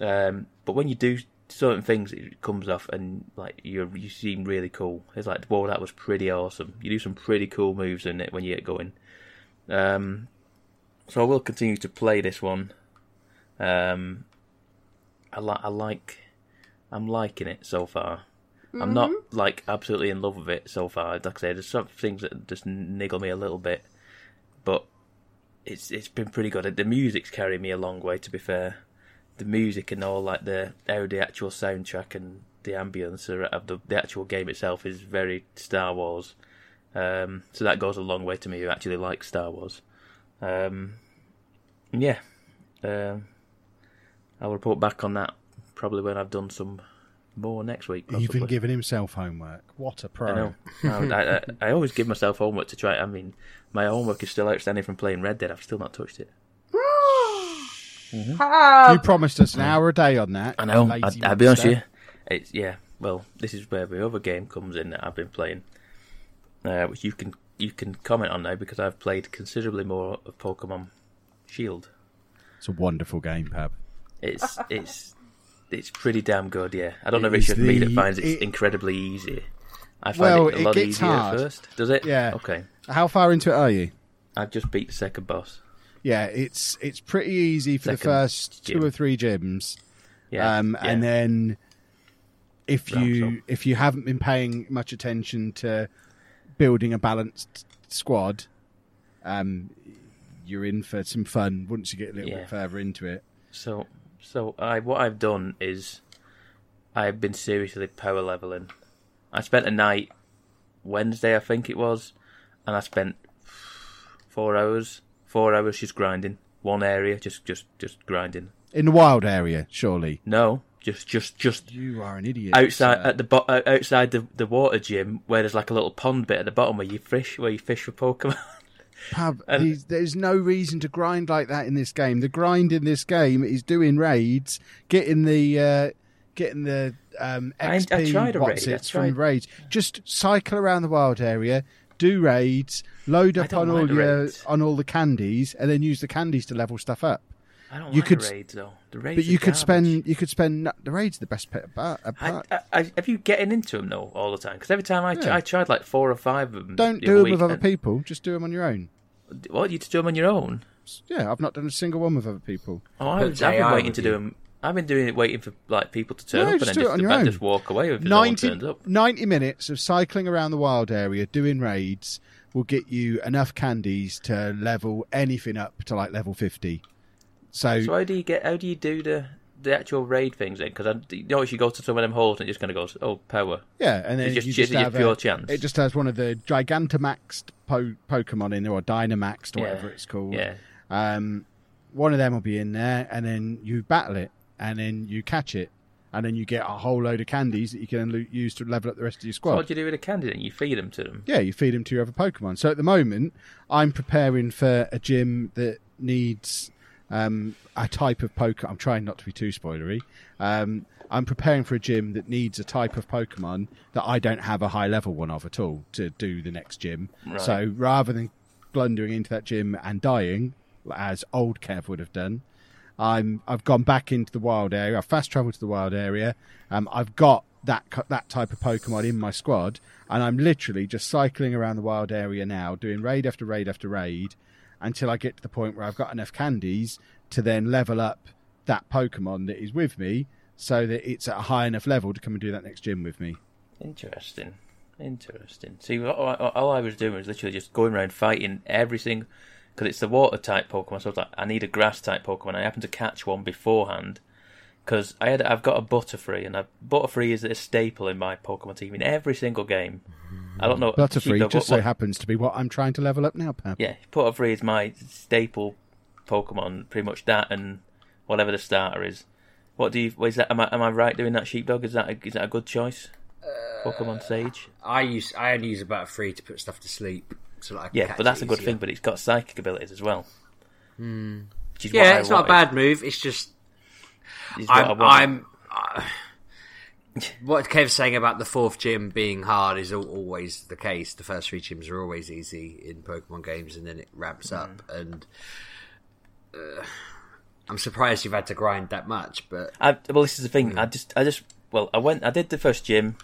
Um, but when you do certain things, it comes off, and like you you seem really cool. It's like, whoa, that was pretty awesome. You do some pretty cool moves in it when you get going. Um, so I will continue to play this one. Um, I like I like I'm liking it so far. I'm not like absolutely in love with it so far. Like I say, there's some things that just niggle me a little bit, but it's it's been pretty good. The music's carried me a long way. To be fair, the music and all like the how the actual soundtrack and the ambience of the the actual game itself is very Star Wars. Um, so that goes a long way to me who actually likes Star Wars. Um, yeah, um, I'll report back on that probably when I've done some more next week. Even been giving himself homework. What a pro. I know. I, I, I always give myself homework to try. I mean, my homework is still outstanding from playing Red Dead. I've still not touched it. Ah, You promised us an hour a day on that. I know. I, I'll be honest with you. It's yeah. Well, this is where the other game comes in that I've been playing, uh, which you can you can comment on now because I've played considerably more of Pokemon Shield. It's a wonderful game, Pab. It's it's it's pretty damn good. Yeah. I don't know if it's is just me that finds it, it- incredibly easy. I find Well, it a it lot gets easier hard. at first. Does it? Yeah. Okay. How far into it are you? I've just beat the second boss. Yeah, it's it's pretty easy for the Second first two or three gyms. Yeah. Um, yeah. and then if you up. if you haven't been paying much attention to building a balanced squad, um, you're in for some fun once you get a little Yeah. bit further into it. So, so I what I've done is I've been seriously power leveling. I spent a night Wednesday, I think it was, and I spent four hours, four hours just grinding one area, just just just grinding. In the wild area, surely. No, just just just You are an idiot. outside sir. at the bo- uh, outside the the water gym where there's like a little pond bit at the bottom where you fish where you fish for Pokemon. Pab, and- there's no reason to grind like that in this game. The grind in this game is doing raids, getting the uh, getting the um, I- I tried a raid, I it, from raids. Just cycle around the wild area, do raids, load up on all your raids. on all the candies, and then use the candies to level stuff up. I don't You like could- the raids though. The raids But you could garbage. spend you could spend the raids are the best pet apart. I. I, I, have you getting into them though all the time? Because every time I, Yeah. I tried like four or five of them. Don't the do them with other people. Just do them on your own. What you to do them on your own? Yeah, I've not done a single one with other people. Oh, I, But was, I've been waiting to you. do them. I've been doing it, waiting for like people to turn No, up and just then just, on your own. just walk away if no one 90, turns up. 90 minutes of cycling around the wild area doing raids will get you enough candies to level anything up to like level 50 so, So how do you get? How do you do the the actual raid things then? Because you notice you go to some of them holes and it just kind of goes, oh, power. yeah and then It's just- you it's just have pure a, chance. it just has one of the gigantamaxed po- pokemon in there or dynamaxed or Yeah. whatever it's called Yeah, um, one of them will be in there and then you battle it and then you catch it and then you get a whole load of candies that you can use to level up the rest of your so squad what do you do with a candy then? You feed them to them. Yeah, you feed them to your other Pokemon. So at the moment, I'm preparing for a gym that needs um, a type of Pokemon. I'm trying not to be too spoilery. Um, I'm preparing for a gym that needs a type of Pokemon that I don't have a high level one of at all to do the next gym. Right. So rather than blundering into that gym and dying, as old Kev would have done, I'm I've gone back into the wild area. I've fast travelled to the wild area. Um, I've got that that type of Pokemon in my squad, and I'm literally just cycling around the wild area now, doing raid after raid after raid, until I get to the point where I've got enough candies to then level up that Pokemon that is with me, so that it's at a high enough level to come and do that next gym with me. Interesting. Interesting. See, all I, was doing was literally just going around fighting everything. Because it's the water type Pokemon, so I was like, I need a grass type Pokemon. I happened to catch one beforehand. Because I had, I've got a Butterfree, and a, Butterfree is a staple in my Pokemon team in every single game. I don't know. Butterfree Sheepdog, just what- so happens to be what I'm trying to level up now, Pam. Yeah, Butterfree is my staple Pokemon. Pretty much that, and whatever the starter is. What do you? Is that? Am I, am I right doing that Sheepdog? Is that a, is that a good choice? Pokemon Sage. I use I only use about three to put stuff to sleep, so that I can Yeah, catch but that's it a good easier. thing. But it's got psychic abilities as well. Which is what Yeah, I it's not a bad move. It's just Is I I'm. I'm uh, what Kev's saying about the fourth gym being hard is always the case. The first three gyms are always easy in Pokemon games, and then it ramps up. And uh, I'm surprised you've had to grind that much, but I, well, this is the thing. I just, I just, well, I went, I did the first gym,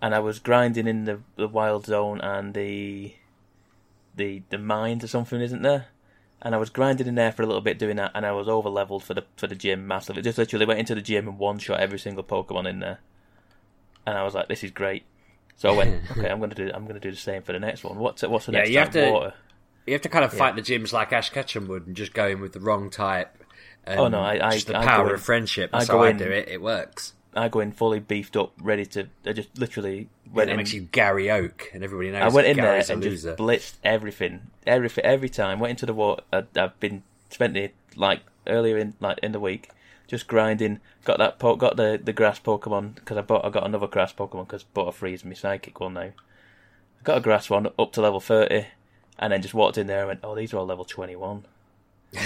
and I was grinding in the the wild zone and the the the mines or something, isn't there? And I was grinding in there for a little bit doing that, and I was over leveled for the for the gym massively. Just literally went into the gym and one shot every single Pokemon in there, and I was like, "This is great." So I went, "Okay, I'm gonna do, I'm gonna do the same for the next one." What's what's the Yeah, next you have to- Water. you have to kind of fight the gyms like Ash Ketchum would, and just go in with the wrong type. Oh, no, I- I- just the I power in- of friendship. I That's go how I in- do it. It works. I go in fully beefed up, ready to. I just literally went it in. makes you Gary Oak, and everybody knows I went in Gary's there a and loser. just blitzed everything, everything, every time. Went into the water. I, I've been spent it like earlier in like in the week, just grinding. Got that, po- got the the grass Pokemon because I bought. I got another grass Pokemon because Butterfree is my psychic one now. I got a grass one up to level thirty, and then just walked in there and went, "Oh, these are all level twenty one.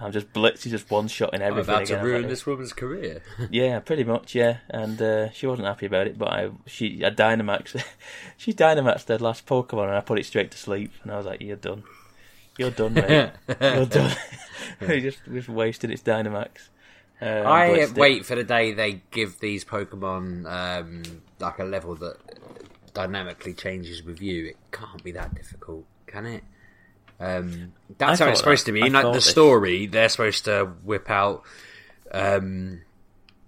I'm just blitzing, just one shot in I'm everything. about to again. Was ruin like, this woman's career. yeah, pretty much, yeah. And uh, she wasn't happy about it, but I she I Dynamax she Dynamaxed her last Pokemon and I put it straight to sleep and I was like, You're done. You're done, mate. You're done. he just just wasted its Dynamax. Uh, I wait for the day they give these Pokemon um, like a level that dynamically changes with you. It can't be that difficult, can it? Um, that's I how it's supposed that. to be. In like the this. story, they're supposed to whip out um,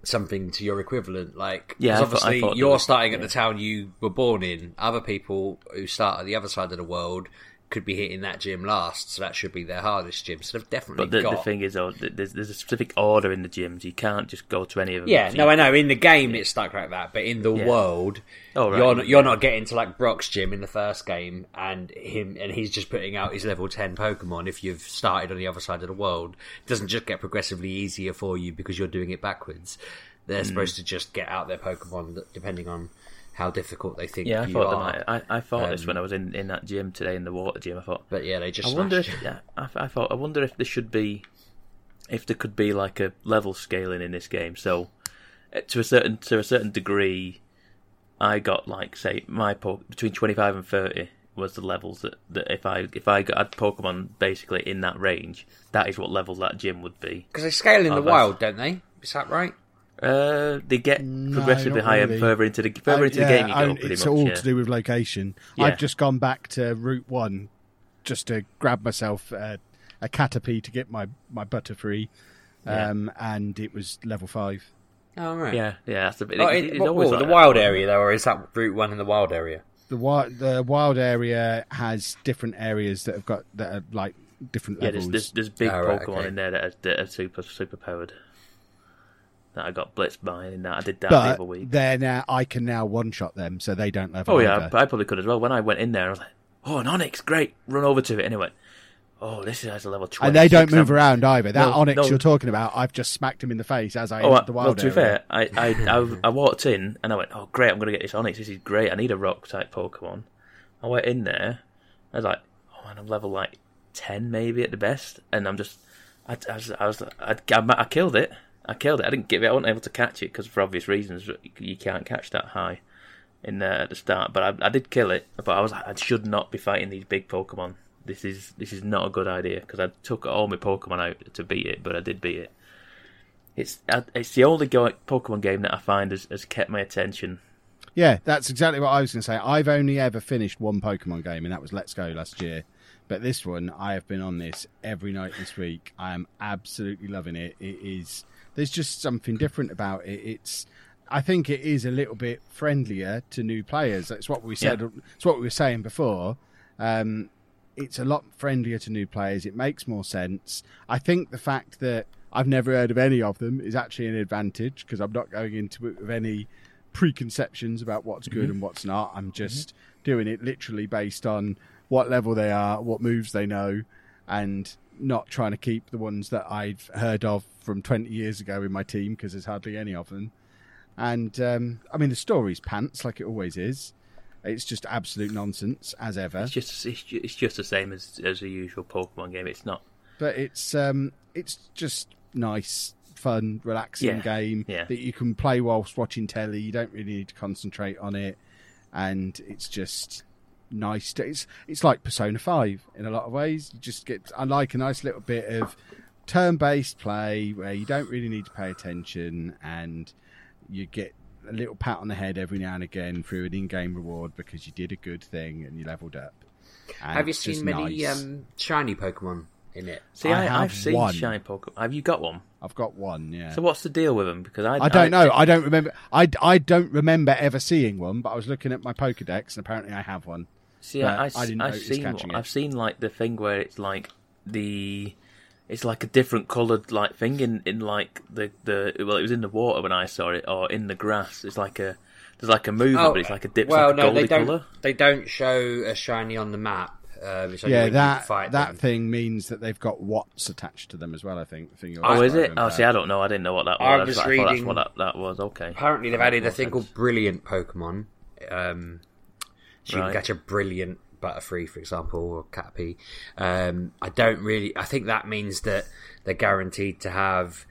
something to your equivalent. Like, Yeah, I thought- I obviously thought you're was- starting at yeah. the town you were born in. Other people who start at the other side of the world could be hitting that gym last, so that should be their hardest gym. So they've definitely But the, got. the thing is, oh, though, there's, there's a specific order in the gyms. You can't just go to any of them. Yeah, no, I know. In the game, it's stuck like that, but in the Yeah. world, Oh, right. you're not, you're not getting to like Brock's gym in the first game, and him and he's just putting out his level ten Pokemon. If you've started on the other side of the world, it doesn't just get progressively easier for you because you're doing it backwards. They're hmm. supposed to just get out their Pokemon depending on how difficult they think Yeah, I thought might. I, I thought this Um, when I was in, in that gym today, in the water gym. I thought, But yeah, they just I wonder if yeah, I, I thought I wonder if there should be if there could be like a level scaling in this game. So uh, to a certain to a certain degree, I got like say my po- between twenty five and thirty was the levels that, that if I if I got had Pokemon basically in that range, that is what level that gym would be. because they scale in the wild, don't they? Is that right? Uh, they get No, progressively higher really. further into the further Uh, into yeah, the game you go. and pretty it's much, all yeah. to do with location. Yeah. I've just gone back to Route One just to grab myself uh, a Caterpie to get my my Butterfree, Yeah. um, and it was level five. Oh right. Yeah, yeah, that's a bit. Oh, it- in- it's what- always like the that. wild area though, or is that Route One in the wild area? The wild the wild area has different areas that have got that are like different Yeah, levels. there's, there's, there's big Oh, right, Pokemon okay. in there that are, that are super super powered. That I got blitzed by, and that I did that the other week. they're now I can now one shot them, so they don't level. Oh yeah, either. I, probably could as well. When I went in there, I was like, "Oh, an Onix, great!" Run over to it, and it went, "Oh, this is a level 26. and they don't move I'm- around either. That No, Onix no. you're talking about, I've just smacked him in the face as I Oh, entered the well, wild to be fair, I, I, I, I walked in and I went, "Oh, great! I'm going to get this Onix. This is great. I need a rock type Pokemon." I went in there. I was like, "Oh man, I'm level like ten maybe at the best," and I'm just, I, I was, I was, I, I, I killed it. I killed it. I didn't give it. I wasn't able to catch it because for obvious reasons you can't catch that high in there at the start. But I, I did kill it. But I was I should not be fighting these big Pokemon. This is this is not a good idea because I took all my Pokemon out to beat it, but I did beat it. It's uh, it's the only Pokemon game that I find has, has kept my attention. Yeah, that's exactly what I was going to say. I've only ever finished one Pokemon game, and that was Let's Go last year. But this one, I have been on this every night this week. I am absolutely loving it. It is. There's just something different about it. It's. I think it is a little bit friendlier to new players. That's what we said. Yeah. It's what we were saying before. Um, it's a lot friendlier to new players. It makes more sense. I think the fact that I've never heard of any of them is actually an advantage because I'm not going into it with any preconceptions about what's good and what's not. I'm just doing it literally based on what level they are, what moves they know, and not trying to keep the ones that I've heard of from 20 years ago in my team because there's hardly any of them. And um, I mean, the story's pants like it always is. It's just absolute nonsense as ever. It's just it's, it's just the same as as a usual Pokemon game. It's not. but it's um, it's just nice, fun, relaxing Yeah, game yeah. that you can play whilst watching telly. You don't really need to concentrate on it, and it's just nice. To, it's it's like Persona Five in a lot of ways. You just get I like a nice little bit of turn-based play where you don't really need to pay attention, and you get a little pat on the head every now and again through an in-game reward because you did a good thing and you leveled up. And Have you seen many nice. um, shiny Pokemon in it? See, I I, have have seen one. shiny Pokemon. Have you got one? I've got one. Yeah. So what's the deal with them? Because I I don't know. I don't remember. I, I don't remember ever seeing one, but I was looking at my Pokedex and apparently I have one. See, but I, I didn't have seen catching. I've seen like the thing where it's like the it's like a different coloured like thing in, in like the, the well it was in the water when I saw it or in the grass. It's like a there's like a movement, but it's like a dip, Oh, well, like a no, they don't. colour. They don't show a shiny on the map. Um, it's yeah, that fight that them. thing means that they've got watts attached to them as well. I think. The thing you're Oh, is it? describing Oh, there. see, I don't know. I didn't know what that was. I I, was just- I that's reading- what that, that was. Okay. Apparently, they've added a makes thing sense. called Brilliant Pokemon. Um, so you Right. can catch a Brilliant Butterfree, for example, or Caterpie. Um, I don't really. I think that means that they're guaranteed to have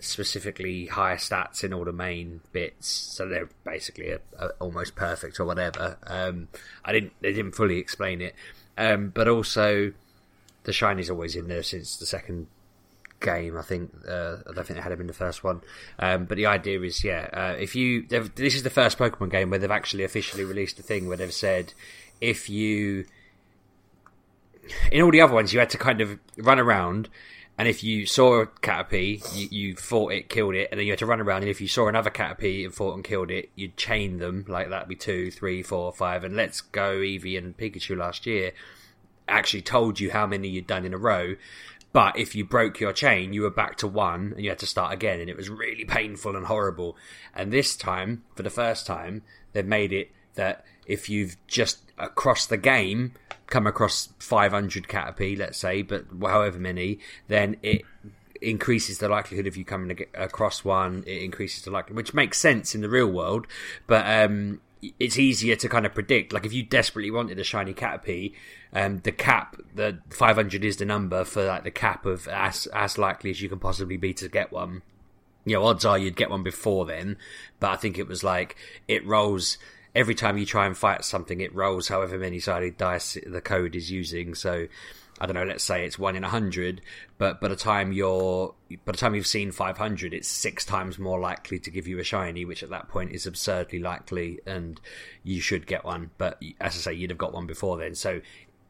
specifically higher stats in all the main bits, so they're basically a, a, almost perfect or whatever. Um, I didn't. They didn't fully explain it, um, but also the shiny's always in there since the second game. I think uh, I don't think they had him in the first one, um, but the idea is, yeah, uh, if you this is the first Pokemon game where they've actually officially released a thing where they've said if you in all the other ones you had to kind of run around. And if you saw a Caterpie, you, you fought it, killed it, and then you had to run around. And if you saw another Caterpie and fought and killed it, you'd chain them like that'd be two, three, four, five. And Let's Go Eevee and Pikachu last year actually told you how many you'd done in a row. But if you broke your chain, you were back to one and you had to start again. And it was really painful and horrible. And this time, for the first time, they've made it that if you've just across the game come across 500 Caterpie, let's say, but however many, then it increases the likelihood of you coming across one. It increases the likelihood, which makes sense in the real world, but um, it's easier to kind of predict. Like if you desperately wanted a shiny Caterpie, um, the cap, the 500 is the number for like the cap of as as likely as you can possibly be to get one. You know, odds are you'd get one before then, but I think it was like it rolls every time you try and fight something. It rolls however many sided dice the code is using. So I don't know. Let's say it's one in a hundred, but by the time you're by the time you've seen five hundred, it's six times more likely to give you a shiny, which at that point is absurdly likely, and you should get one. But as I say, you'd have got one before then. So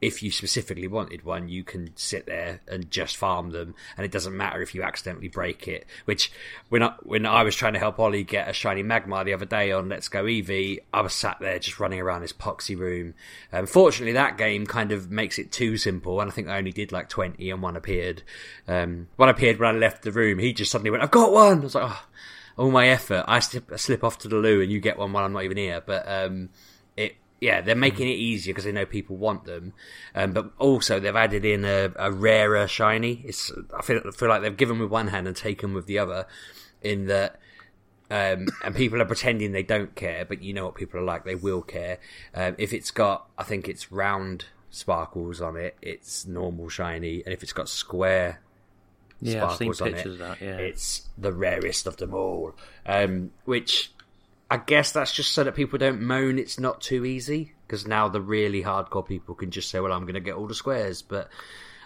if you specifically wanted one, you can sit there and just farm them, and it doesn't matter if you accidentally break it. Which when I, when I was trying to help Ollie get a shiny Magmar the other day on Let's Go Eevee, I was sat there just running around this poxy room. Unfortunately, that game kind of makes it too simple, and I think I only did like twenty, and one appeared. Um, one appeared when I left the room. He just suddenly went, "I've got one." I was like, "Oh." All my effort, I slip, I slip off to the loo, and you get one while I'm not even here. But um, yeah, they're making it easier because they know people want them. Um, but also they've added in a, a rarer shiny. It's I feel, I feel like they've given with one hand and taken with the other. In that, um, and people are pretending they don't care, but you know what people are like. They will care. Um, if it's got, I think it's round sparkles on it. It's normal shiny, and if it's got square Yeah, I've seen sparkles on pictures it, of that. Yeah, it's the rarest of them all. Um, which I guess that's just so that people don't moan it's not too easy. Because now the really hardcore people can just say, "Well, I'm going to get all the squares." But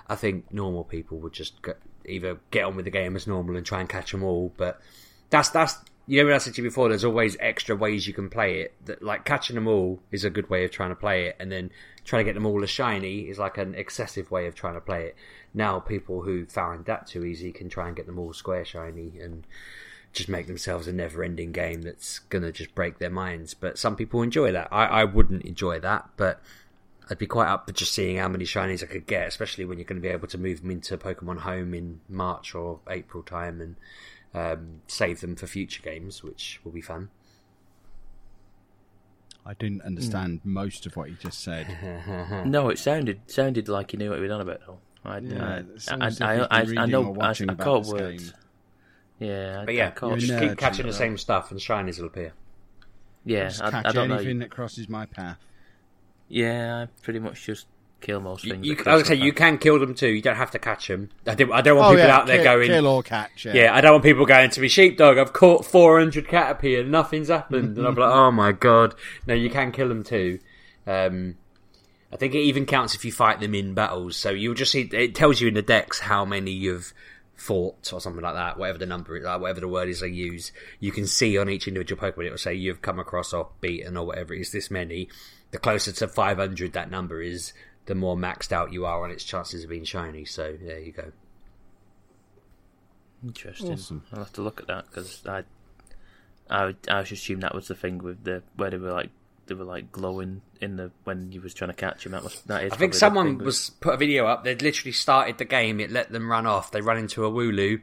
I think normal people would just go, either get on with the game as normal and try and catch them all. But that's that's you know what I said to you before. There's always extra ways you can play it. That like catching them all is a good way of trying to play it, and then trying to get them all as shiny is like an excessive way of trying to play it. Now people who find that too easy can try and get them all square shiny and just make themselves a never-ending game that's gonna just break their minds. But some people enjoy that. I, I wouldn't enjoy that, but I'd be quite up for just seeing how many shinies I could get, especially when you're going to be able to move them into Pokemon Home in March or April time and um, save them for future games, which will be fun. I didn't understand most of what you just said. No, it sounded sounded like you knew what he was on about though. I, Yeah, I, it I, I, I, I know or I, watching I about caught words. game. Yeah, But yeah, You're just nerd, keep catching the same stuff and shinies will appear. yeah, Just I, catch I don't know. anything that crosses my path. Yeah, I pretty much just kill most things. you, that I would say my you can kill them too. You don't have to catch them. I don't, I don't want Oh people yeah, out there kill, going, kill or catch. Yeah. Yeah, I don't want people going to me, sheepdog. I've caught 400 Caterpie and nothing's happened. and I'm like, oh my god. No, you can kill them too. Um, I think it even counts if you fight them in battles. So you'll just see, it tells you in the decks how many you've fought or something like that, whatever the number is, like whatever the word is they use. You can see on each individual Pokemon, it will say you've come across or beaten or whatever it is, this many. The closer to 500 that number is, the more maxed out you are on its chances of being shiny. So there you go. Interesting. Awesome. I'll have to look at that because I, I, would, I would assume that was the thing with the where they were like they were like glowing in the when you was trying to catch them. That was that is. I think someone thing was put a video up. They'd literally started the game. It let them run off. They run into a Wooloo,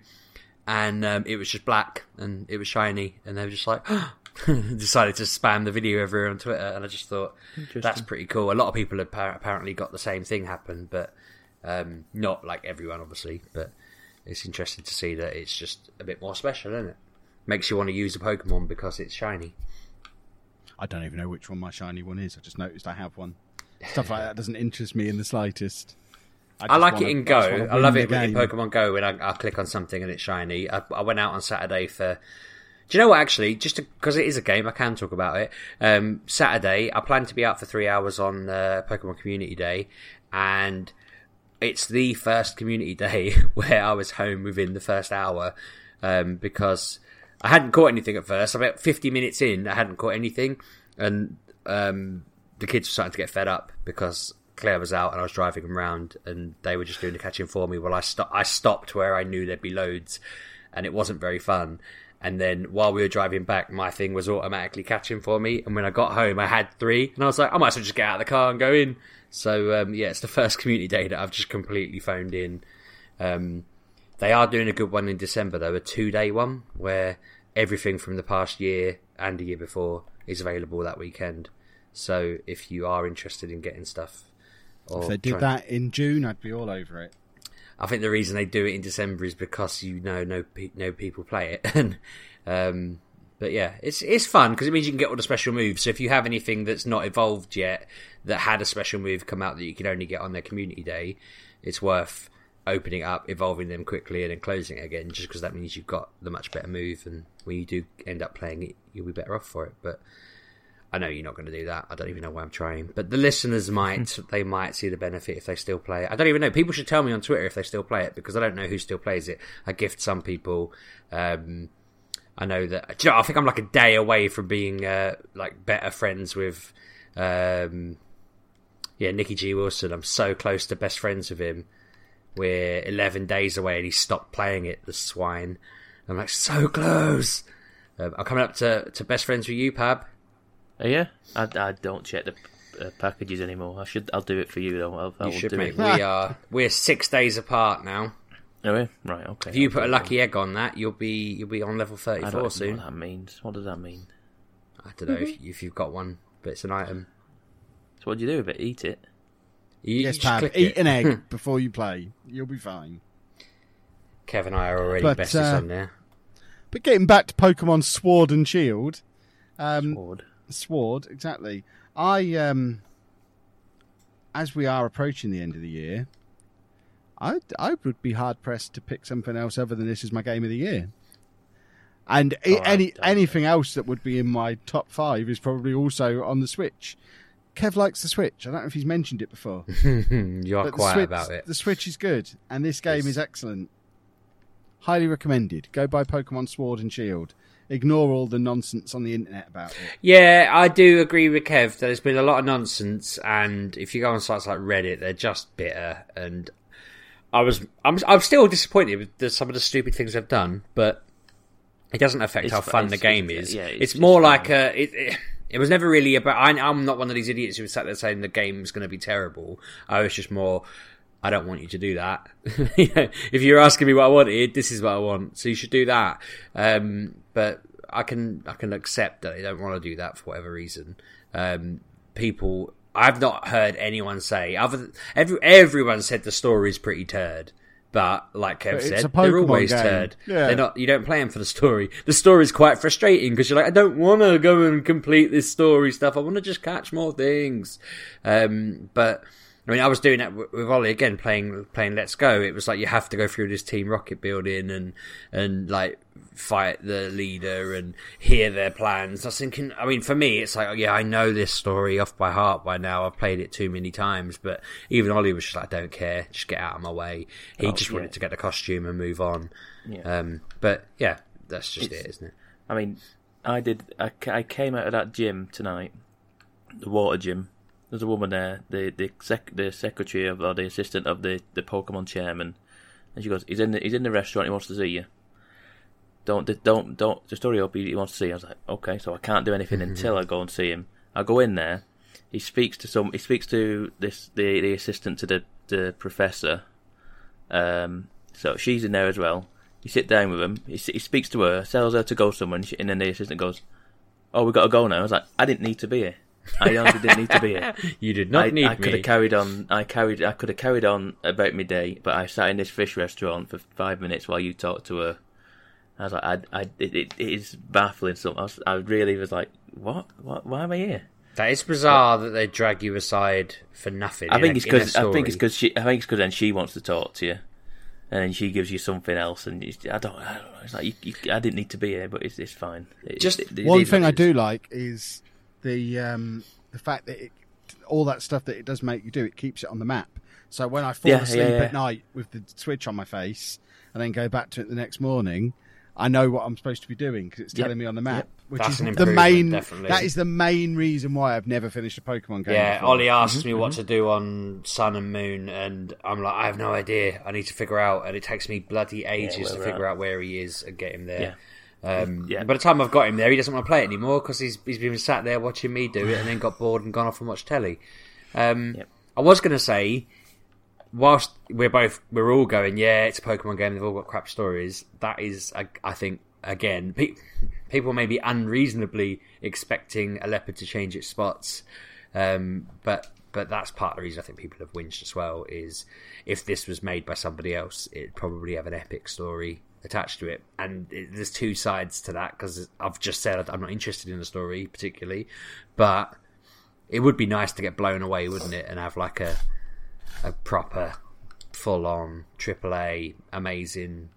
and um, it was just black and it was shiny. And they were just like, decided to spam the video everywhere on Twitter. And I just thought that's pretty cool. A lot of people have appa- apparently got the same thing happen, but um, not like everyone, obviously. But it's interesting to see that it's just a bit more special, isn't it? Makes you want to use a Pokemon because it's shiny. I don't even know which one my shiny one is. I just noticed I have one. Stuff like that doesn't interest me in the slightest. I just like wanna- it in Go. wanna I love it in. Pokemon Go when I, I click on something and it's shiny. I, I went out on Saturday for. Do you know what? Actually, just because it is a game, I can talk about it. Um, Saturday, I plan to be out for three hours on uh, Pokemon Community Day, and it's the first Community Day where I was home within the first hour um, because I hadn't caught anything at first. About fifty minutes in, I hadn't caught anything, and um, the kids were starting to get fed up because Claire was out and I was driving them around, and they were just doing the catching for me. Well, I sto- I stopped where I knew there'd be loads, and it wasn't very fun. And then while we were driving back, my thing was automatically catching for me. And when I got home, I had three, and I was like, I might as well just get out of the car and go in. So um, yeah, it's the first community day that I've just completely phoned in. Um, they are doing a good one in December though, a two day one where everything from the past year and the year before is available that weekend. So if you are interested in getting stuff, If they did that in June, I'd be all over it. I think the reason they do it in December is because you know no pe- no people play it, and um, but yeah, it's it's fun because it means you can get all the special moves. So if you have anything that's not evolved yet that had a special move come out that you can only get on their community day, it's worth opening up, evolving them quickly, and then closing it again. Just because that means you've got the much better move, and when you do end up playing it, you'll be better off for it. But I know you're not going to do that. I don't even know why I'm trying. But the listeners might. they might see the benefit if they still play it. I don't even know. People should tell me on Twitter if they still play it because I don't know who still plays it. I gift some people. Um, I know that. Do you know, I think I'm like a day away from being uh, like better friends with. Um, yeah, Nicky G Wilson. I'm so close to best friends with him. We're 11 days away and he stopped playing it, the swine. I'm like, so close. Um, I'm coming up to, to best friends with you, Pab. Oh, yeah, I, I don't check the uh, packages anymore. I should. I'll do it for you though. I'll, I You will should, do mate. it. We are we're six days apart now. Oh, yeah? Right. Okay. If you I'll put a do it lucky egg on that, you'll be you'll be on level then. thirty I don't four know soon. what that means. What does that mean? I don't know if, if you've got one, but it's an item. So what do you do with it? Eat it? You, yes, Pab, eat it. an egg before you play. You'll be fine. Kev and I are already But, besties uh, on there. But getting back to Pokemon Sword and Shield, um, Sword. Sword, exactly. I um, as we are approaching the end of the year, I I would be hard pressed to pick something else other than this as my game of the year. And Oh, any anything else that would be in my top five is probably also on the Switch. Kev likes the Switch. I don't know if he's mentioned it before. you are but the quiet Switch, about it. The Switch is good, and this game Yes. is excellent. Highly recommended. Go buy Pokemon Sword and Shield. Ignore all the nonsense on the internet about it. Yeah, I do agree with Kev. That there's been a lot of nonsense, and if you go on sites like Reddit, they're just bitter. And I was, I'm, I'm still disappointed with the, some of the stupid things they've done, but it doesn't affect It's how fun the game is. yeah, it's, it's more fun. like a. It, it, it was never really about. I, I'm not one of these idiots who sat there saying the game's going to be terrible. I was just more. I don't want you to do that. If you're asking me what I wanted, this is what I want. So you should do that. Um, but I can I can accept that they don't want to do that for whatever reason. Um, people, I've not heard anyone say other. Than, every everyone said the story's pretty turd. But like Kev But said, they're always game. turd. Yeah. They're not. You don't play them for the story. The story is quite frustrating because you're like, I don't want to go and complete this story stuff. I want to just catch more things. Um, but I mean, I was doing that with with Ollie again, playing playing Let's Go. It was like you have to go through this Team Rocket building and and like fight the leader and hear their plans. I was thinking, I mean, for me, it's like, yeah, I know this story off by heart by now. I've played it too many times. But even Ollie was just like, I don't care, just get out of my way. He Oh, just yeah. wanted to get the costume and move on. Yeah. Um, but yeah, that's just It's- it, isn't it? I mean, I did. I, I came out of that gym tonight, the water gym. There's a woman there, the the sec, the secretary of or the assistant of the, the Pokemon chairman, and she goes, "He's in the, he's in the restaurant. He wants to see you. Don't don't don't just hurry up. He, he wants to see." you." I was like, "Okay," so I can't do anything until I go and see him. I go in there. He speaks to some. He speaks to this the the assistant to the the professor. Um, so she's in there as well. You sit down with him. He, he speaks to her, tells her to go somewhere, and, she, and then the assistant goes, "Oh, we got to go now." I was like, "I didn't need to be here. I honestly didn't need to be here. You did not I, need I could have carried on. I carried. I could have carried on about my day, but I sat in this fish restaurant for five minutes while you talked to her. I was like, I, I, it, it, it is baffling. So I, was, I really was like, what? What? Why am I here? That is bizarre that they drag you aside for nothing. I think a- it's because I think it's because she. I think it's because then she wants to talk to you, and then she gives you something else, and it's, I don't. I don't know. It's like you, you, I didn't need to be here, but it's it's fine. It- Just it- it One thing what I do like is the um, the fact that it, all that stuff that it does make you do, it keeps it on the map. So when I fall Yeah, asleep yeah, yeah. at night with the switch on my face and then go back to it the next morning, I know what I'm supposed to be doing because it's Yep. telling me on the map. Which That's is an the main. definitely. That is the main reason why I've never finished a Pokemon game. Yeah, before. Ollie asked me what to do on Sun and Moon, and I'm like, I have no idea. I need to figure out, and it takes me bloody ages where to figure at. out where he is and get him there. Yeah. Um, Yeah. By the time I've got him there, he doesn't want to play it anymore because he's he's been sat there watching me do it, and then got bored and gone off and watched telly. Um, Yep. I was going to say, whilst we're both we're all going, yeah, it's a Pokemon game. They've all got crap stories. That is, I, I think, again, pe- people may be unreasonably expecting a leopard to change its spots, um, but but that's part of the reason I think people have whinged as well. Is if this was made by somebody else, it'd probably have an epic story attached to it. And it, there's two sides to that because I've just said I'm not interested in the story particularly, but it would be nice to get blown away, wouldn't it, and have like a a proper, full on AAA, amazing,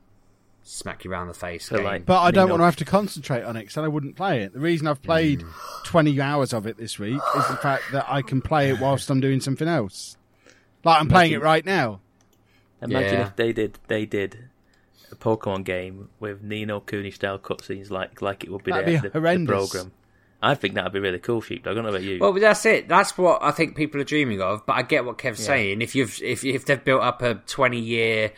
smack you around the face So, game. like- But I don't know- want to have to concentrate on it because I wouldn't play it. The reason I've played hmm. 20 hours of it this week is the fact that I can play it whilst I'm doing something else. Like I'm playing it right now. Imagine Yeah. if they did they did a Pokemon game with Ni no Kuni style cutscenes like like it would be That'd the, be the, the horrendous. program. I think that'd be really cool, Sheepdog. I don't know about you. Well, that's it. That's what I think people are dreaming of. But I get what Kev's saying. If you've if if they've built up a twenty year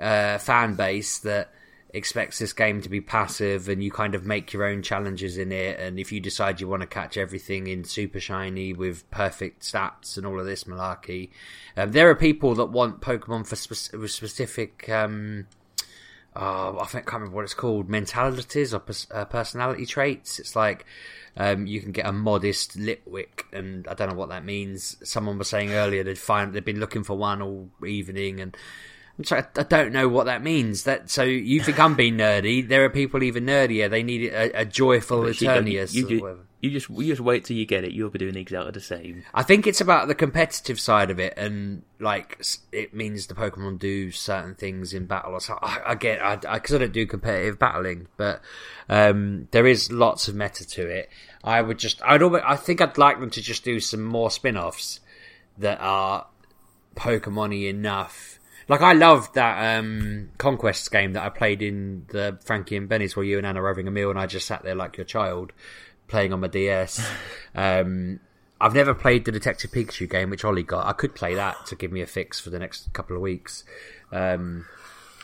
uh, fan base that expects this game to be passive, and you kind of make your own challenges in it, and if you decide you want to catch everything in super shiny with perfect stats and all of this malarkey, um, there are people that want Pokemon for spec- with specific. Um, uh, I think I can't remember what it's called, mentalities or pers- uh, personality traits. It's like um, you can get a modest Litwick, and I don't know what that means. Someone was saying earlier they'd find they've been looking for one all evening, and I'm sorry, I don't know what that means. That so you think I'm being nerdy? There are people even nerdier. They need a, a joyful But you, you, or whatever. you just you just wait till you get it. You'll be doing exactly the same. I think it's about the competitive side of it, and like it means the Pokemon do certain things in battle. Or so I, I get, I because I, don't do competitive battling, but um, there is lots of meta to it. I would just, I'd, always, I think I'd like them to just do some more spin-offs that are Pokemon-y enough. Like I loved that um, Conquest game that I played in the Frankie and Benny's where you and Anna were having a meal and I just sat there like your child playing on my DS. um, I've never played the Detective Pikachu game, which Ollie got. I could play that to give me a fix for the next couple of weeks. Um,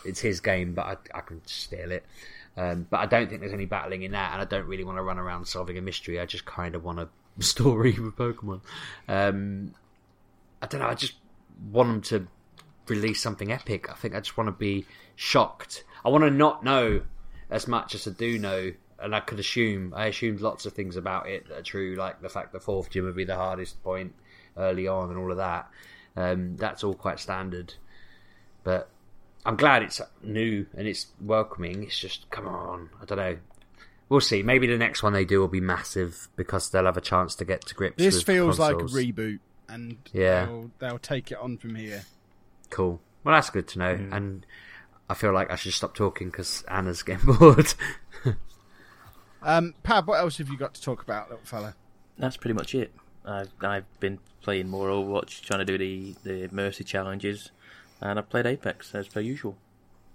it's his game, but I, I can steal it. Um, but I don't think there's any battling in that, and I don't really want to run around solving a mystery. I just kind of want a story with Pokemon. Um, I don't know. I just want them to release something epic. I think I just want to be shocked. I want to not know as much as I do know, and I could assume. I assumed lots of things about it that are true, like the fact the fourth gym would be the hardest point early on, and all of that. Um, that's all quite standard, but I'm glad it's new and it's welcoming. It's just come on. I don't know. We'll see. Maybe the next one they do will be massive because they'll have a chance to get to grips. This feels consoles. like a reboot, and Yeah. they'll, they'll take it on from here. Cool. Well, that's good to know. And I feel like I should stop talking because Anna's getting bored. Um, Pab, what else have you got to talk about, little fella? That's pretty much it. I've I've been playing more Overwatch, trying to do the the Mercy challenges, and I've played Apex as per usual.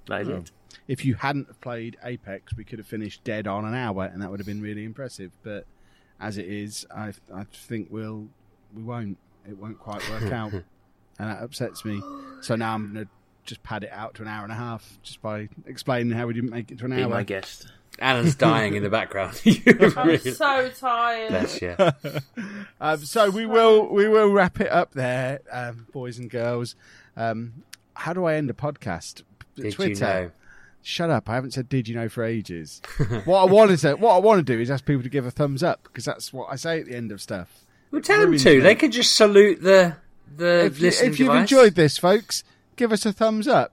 That is it. If you hadn't played Apex, we could have finished dead on an hour, and that would have been really impressive. But as it is, I I think we'll we won't. It won't quite work out, and that upsets me. So now I'm gonna just pad it out to an hour and a half, just by explaining how we didn't make it to an Be hour. my guest. Alan's dying in the background. I'm so tired. Bless you. Um, so we will we will wrap it up there, um, boys and girls. Um, how do I end a podcast? Did Twitter. you know? Shut up! I haven't said "Did you know" for ages. what I want to say, what I want to do is ask people to give a thumbs up because that's what I say at the end of stuff. Well, tell them to. They could just salute the the If, listening if you've device. enjoyed this, folks, give us a thumbs up.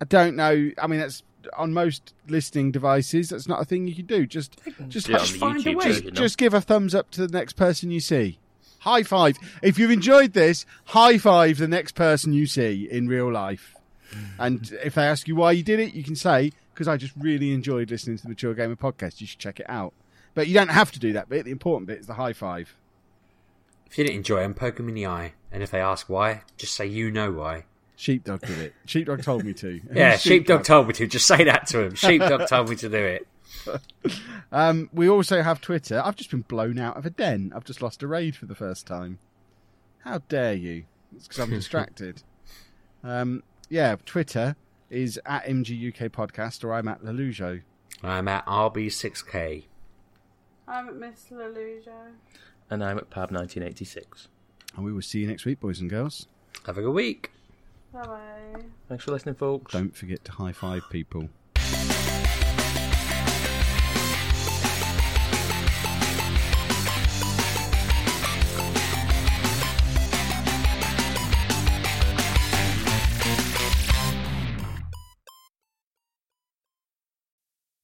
I don't know. I mean, that's on most listening devices. That's not a thing you can do. Just, just, Just find a way. no? just give a thumbs up to the next person you see. High five. If you've enjoyed this, high five the next person you see in real life. And if they ask you why you did it, you can say, because I just really enjoyed listening to the Mature Gamer podcast. You should check it out. But you don't have to do that bit. The important bit is the high five. If you didn't enjoy them, poke them in the eye. And if they ask why, just say you know why. Sheepdog did it. Sheepdog told me to. Yeah, Who's Sheepdog told me to. Just say that to him. Sheepdog told me to do it. Um, we also have Twitter. I've just been blown out of a den. I've just lost a raid for the first time. How dare you? It's because I'm distracted. Um, yeah, Twitter is at MGUK Podcast, or I'm at Lelujo. I'm at RB6K. I'm at Miss Lelujo. And I'm at Pab 1986. And we will see you next week, boys and girls. Have a good week. Bye bye. Thanks for listening, folks. Don't forget to high five people.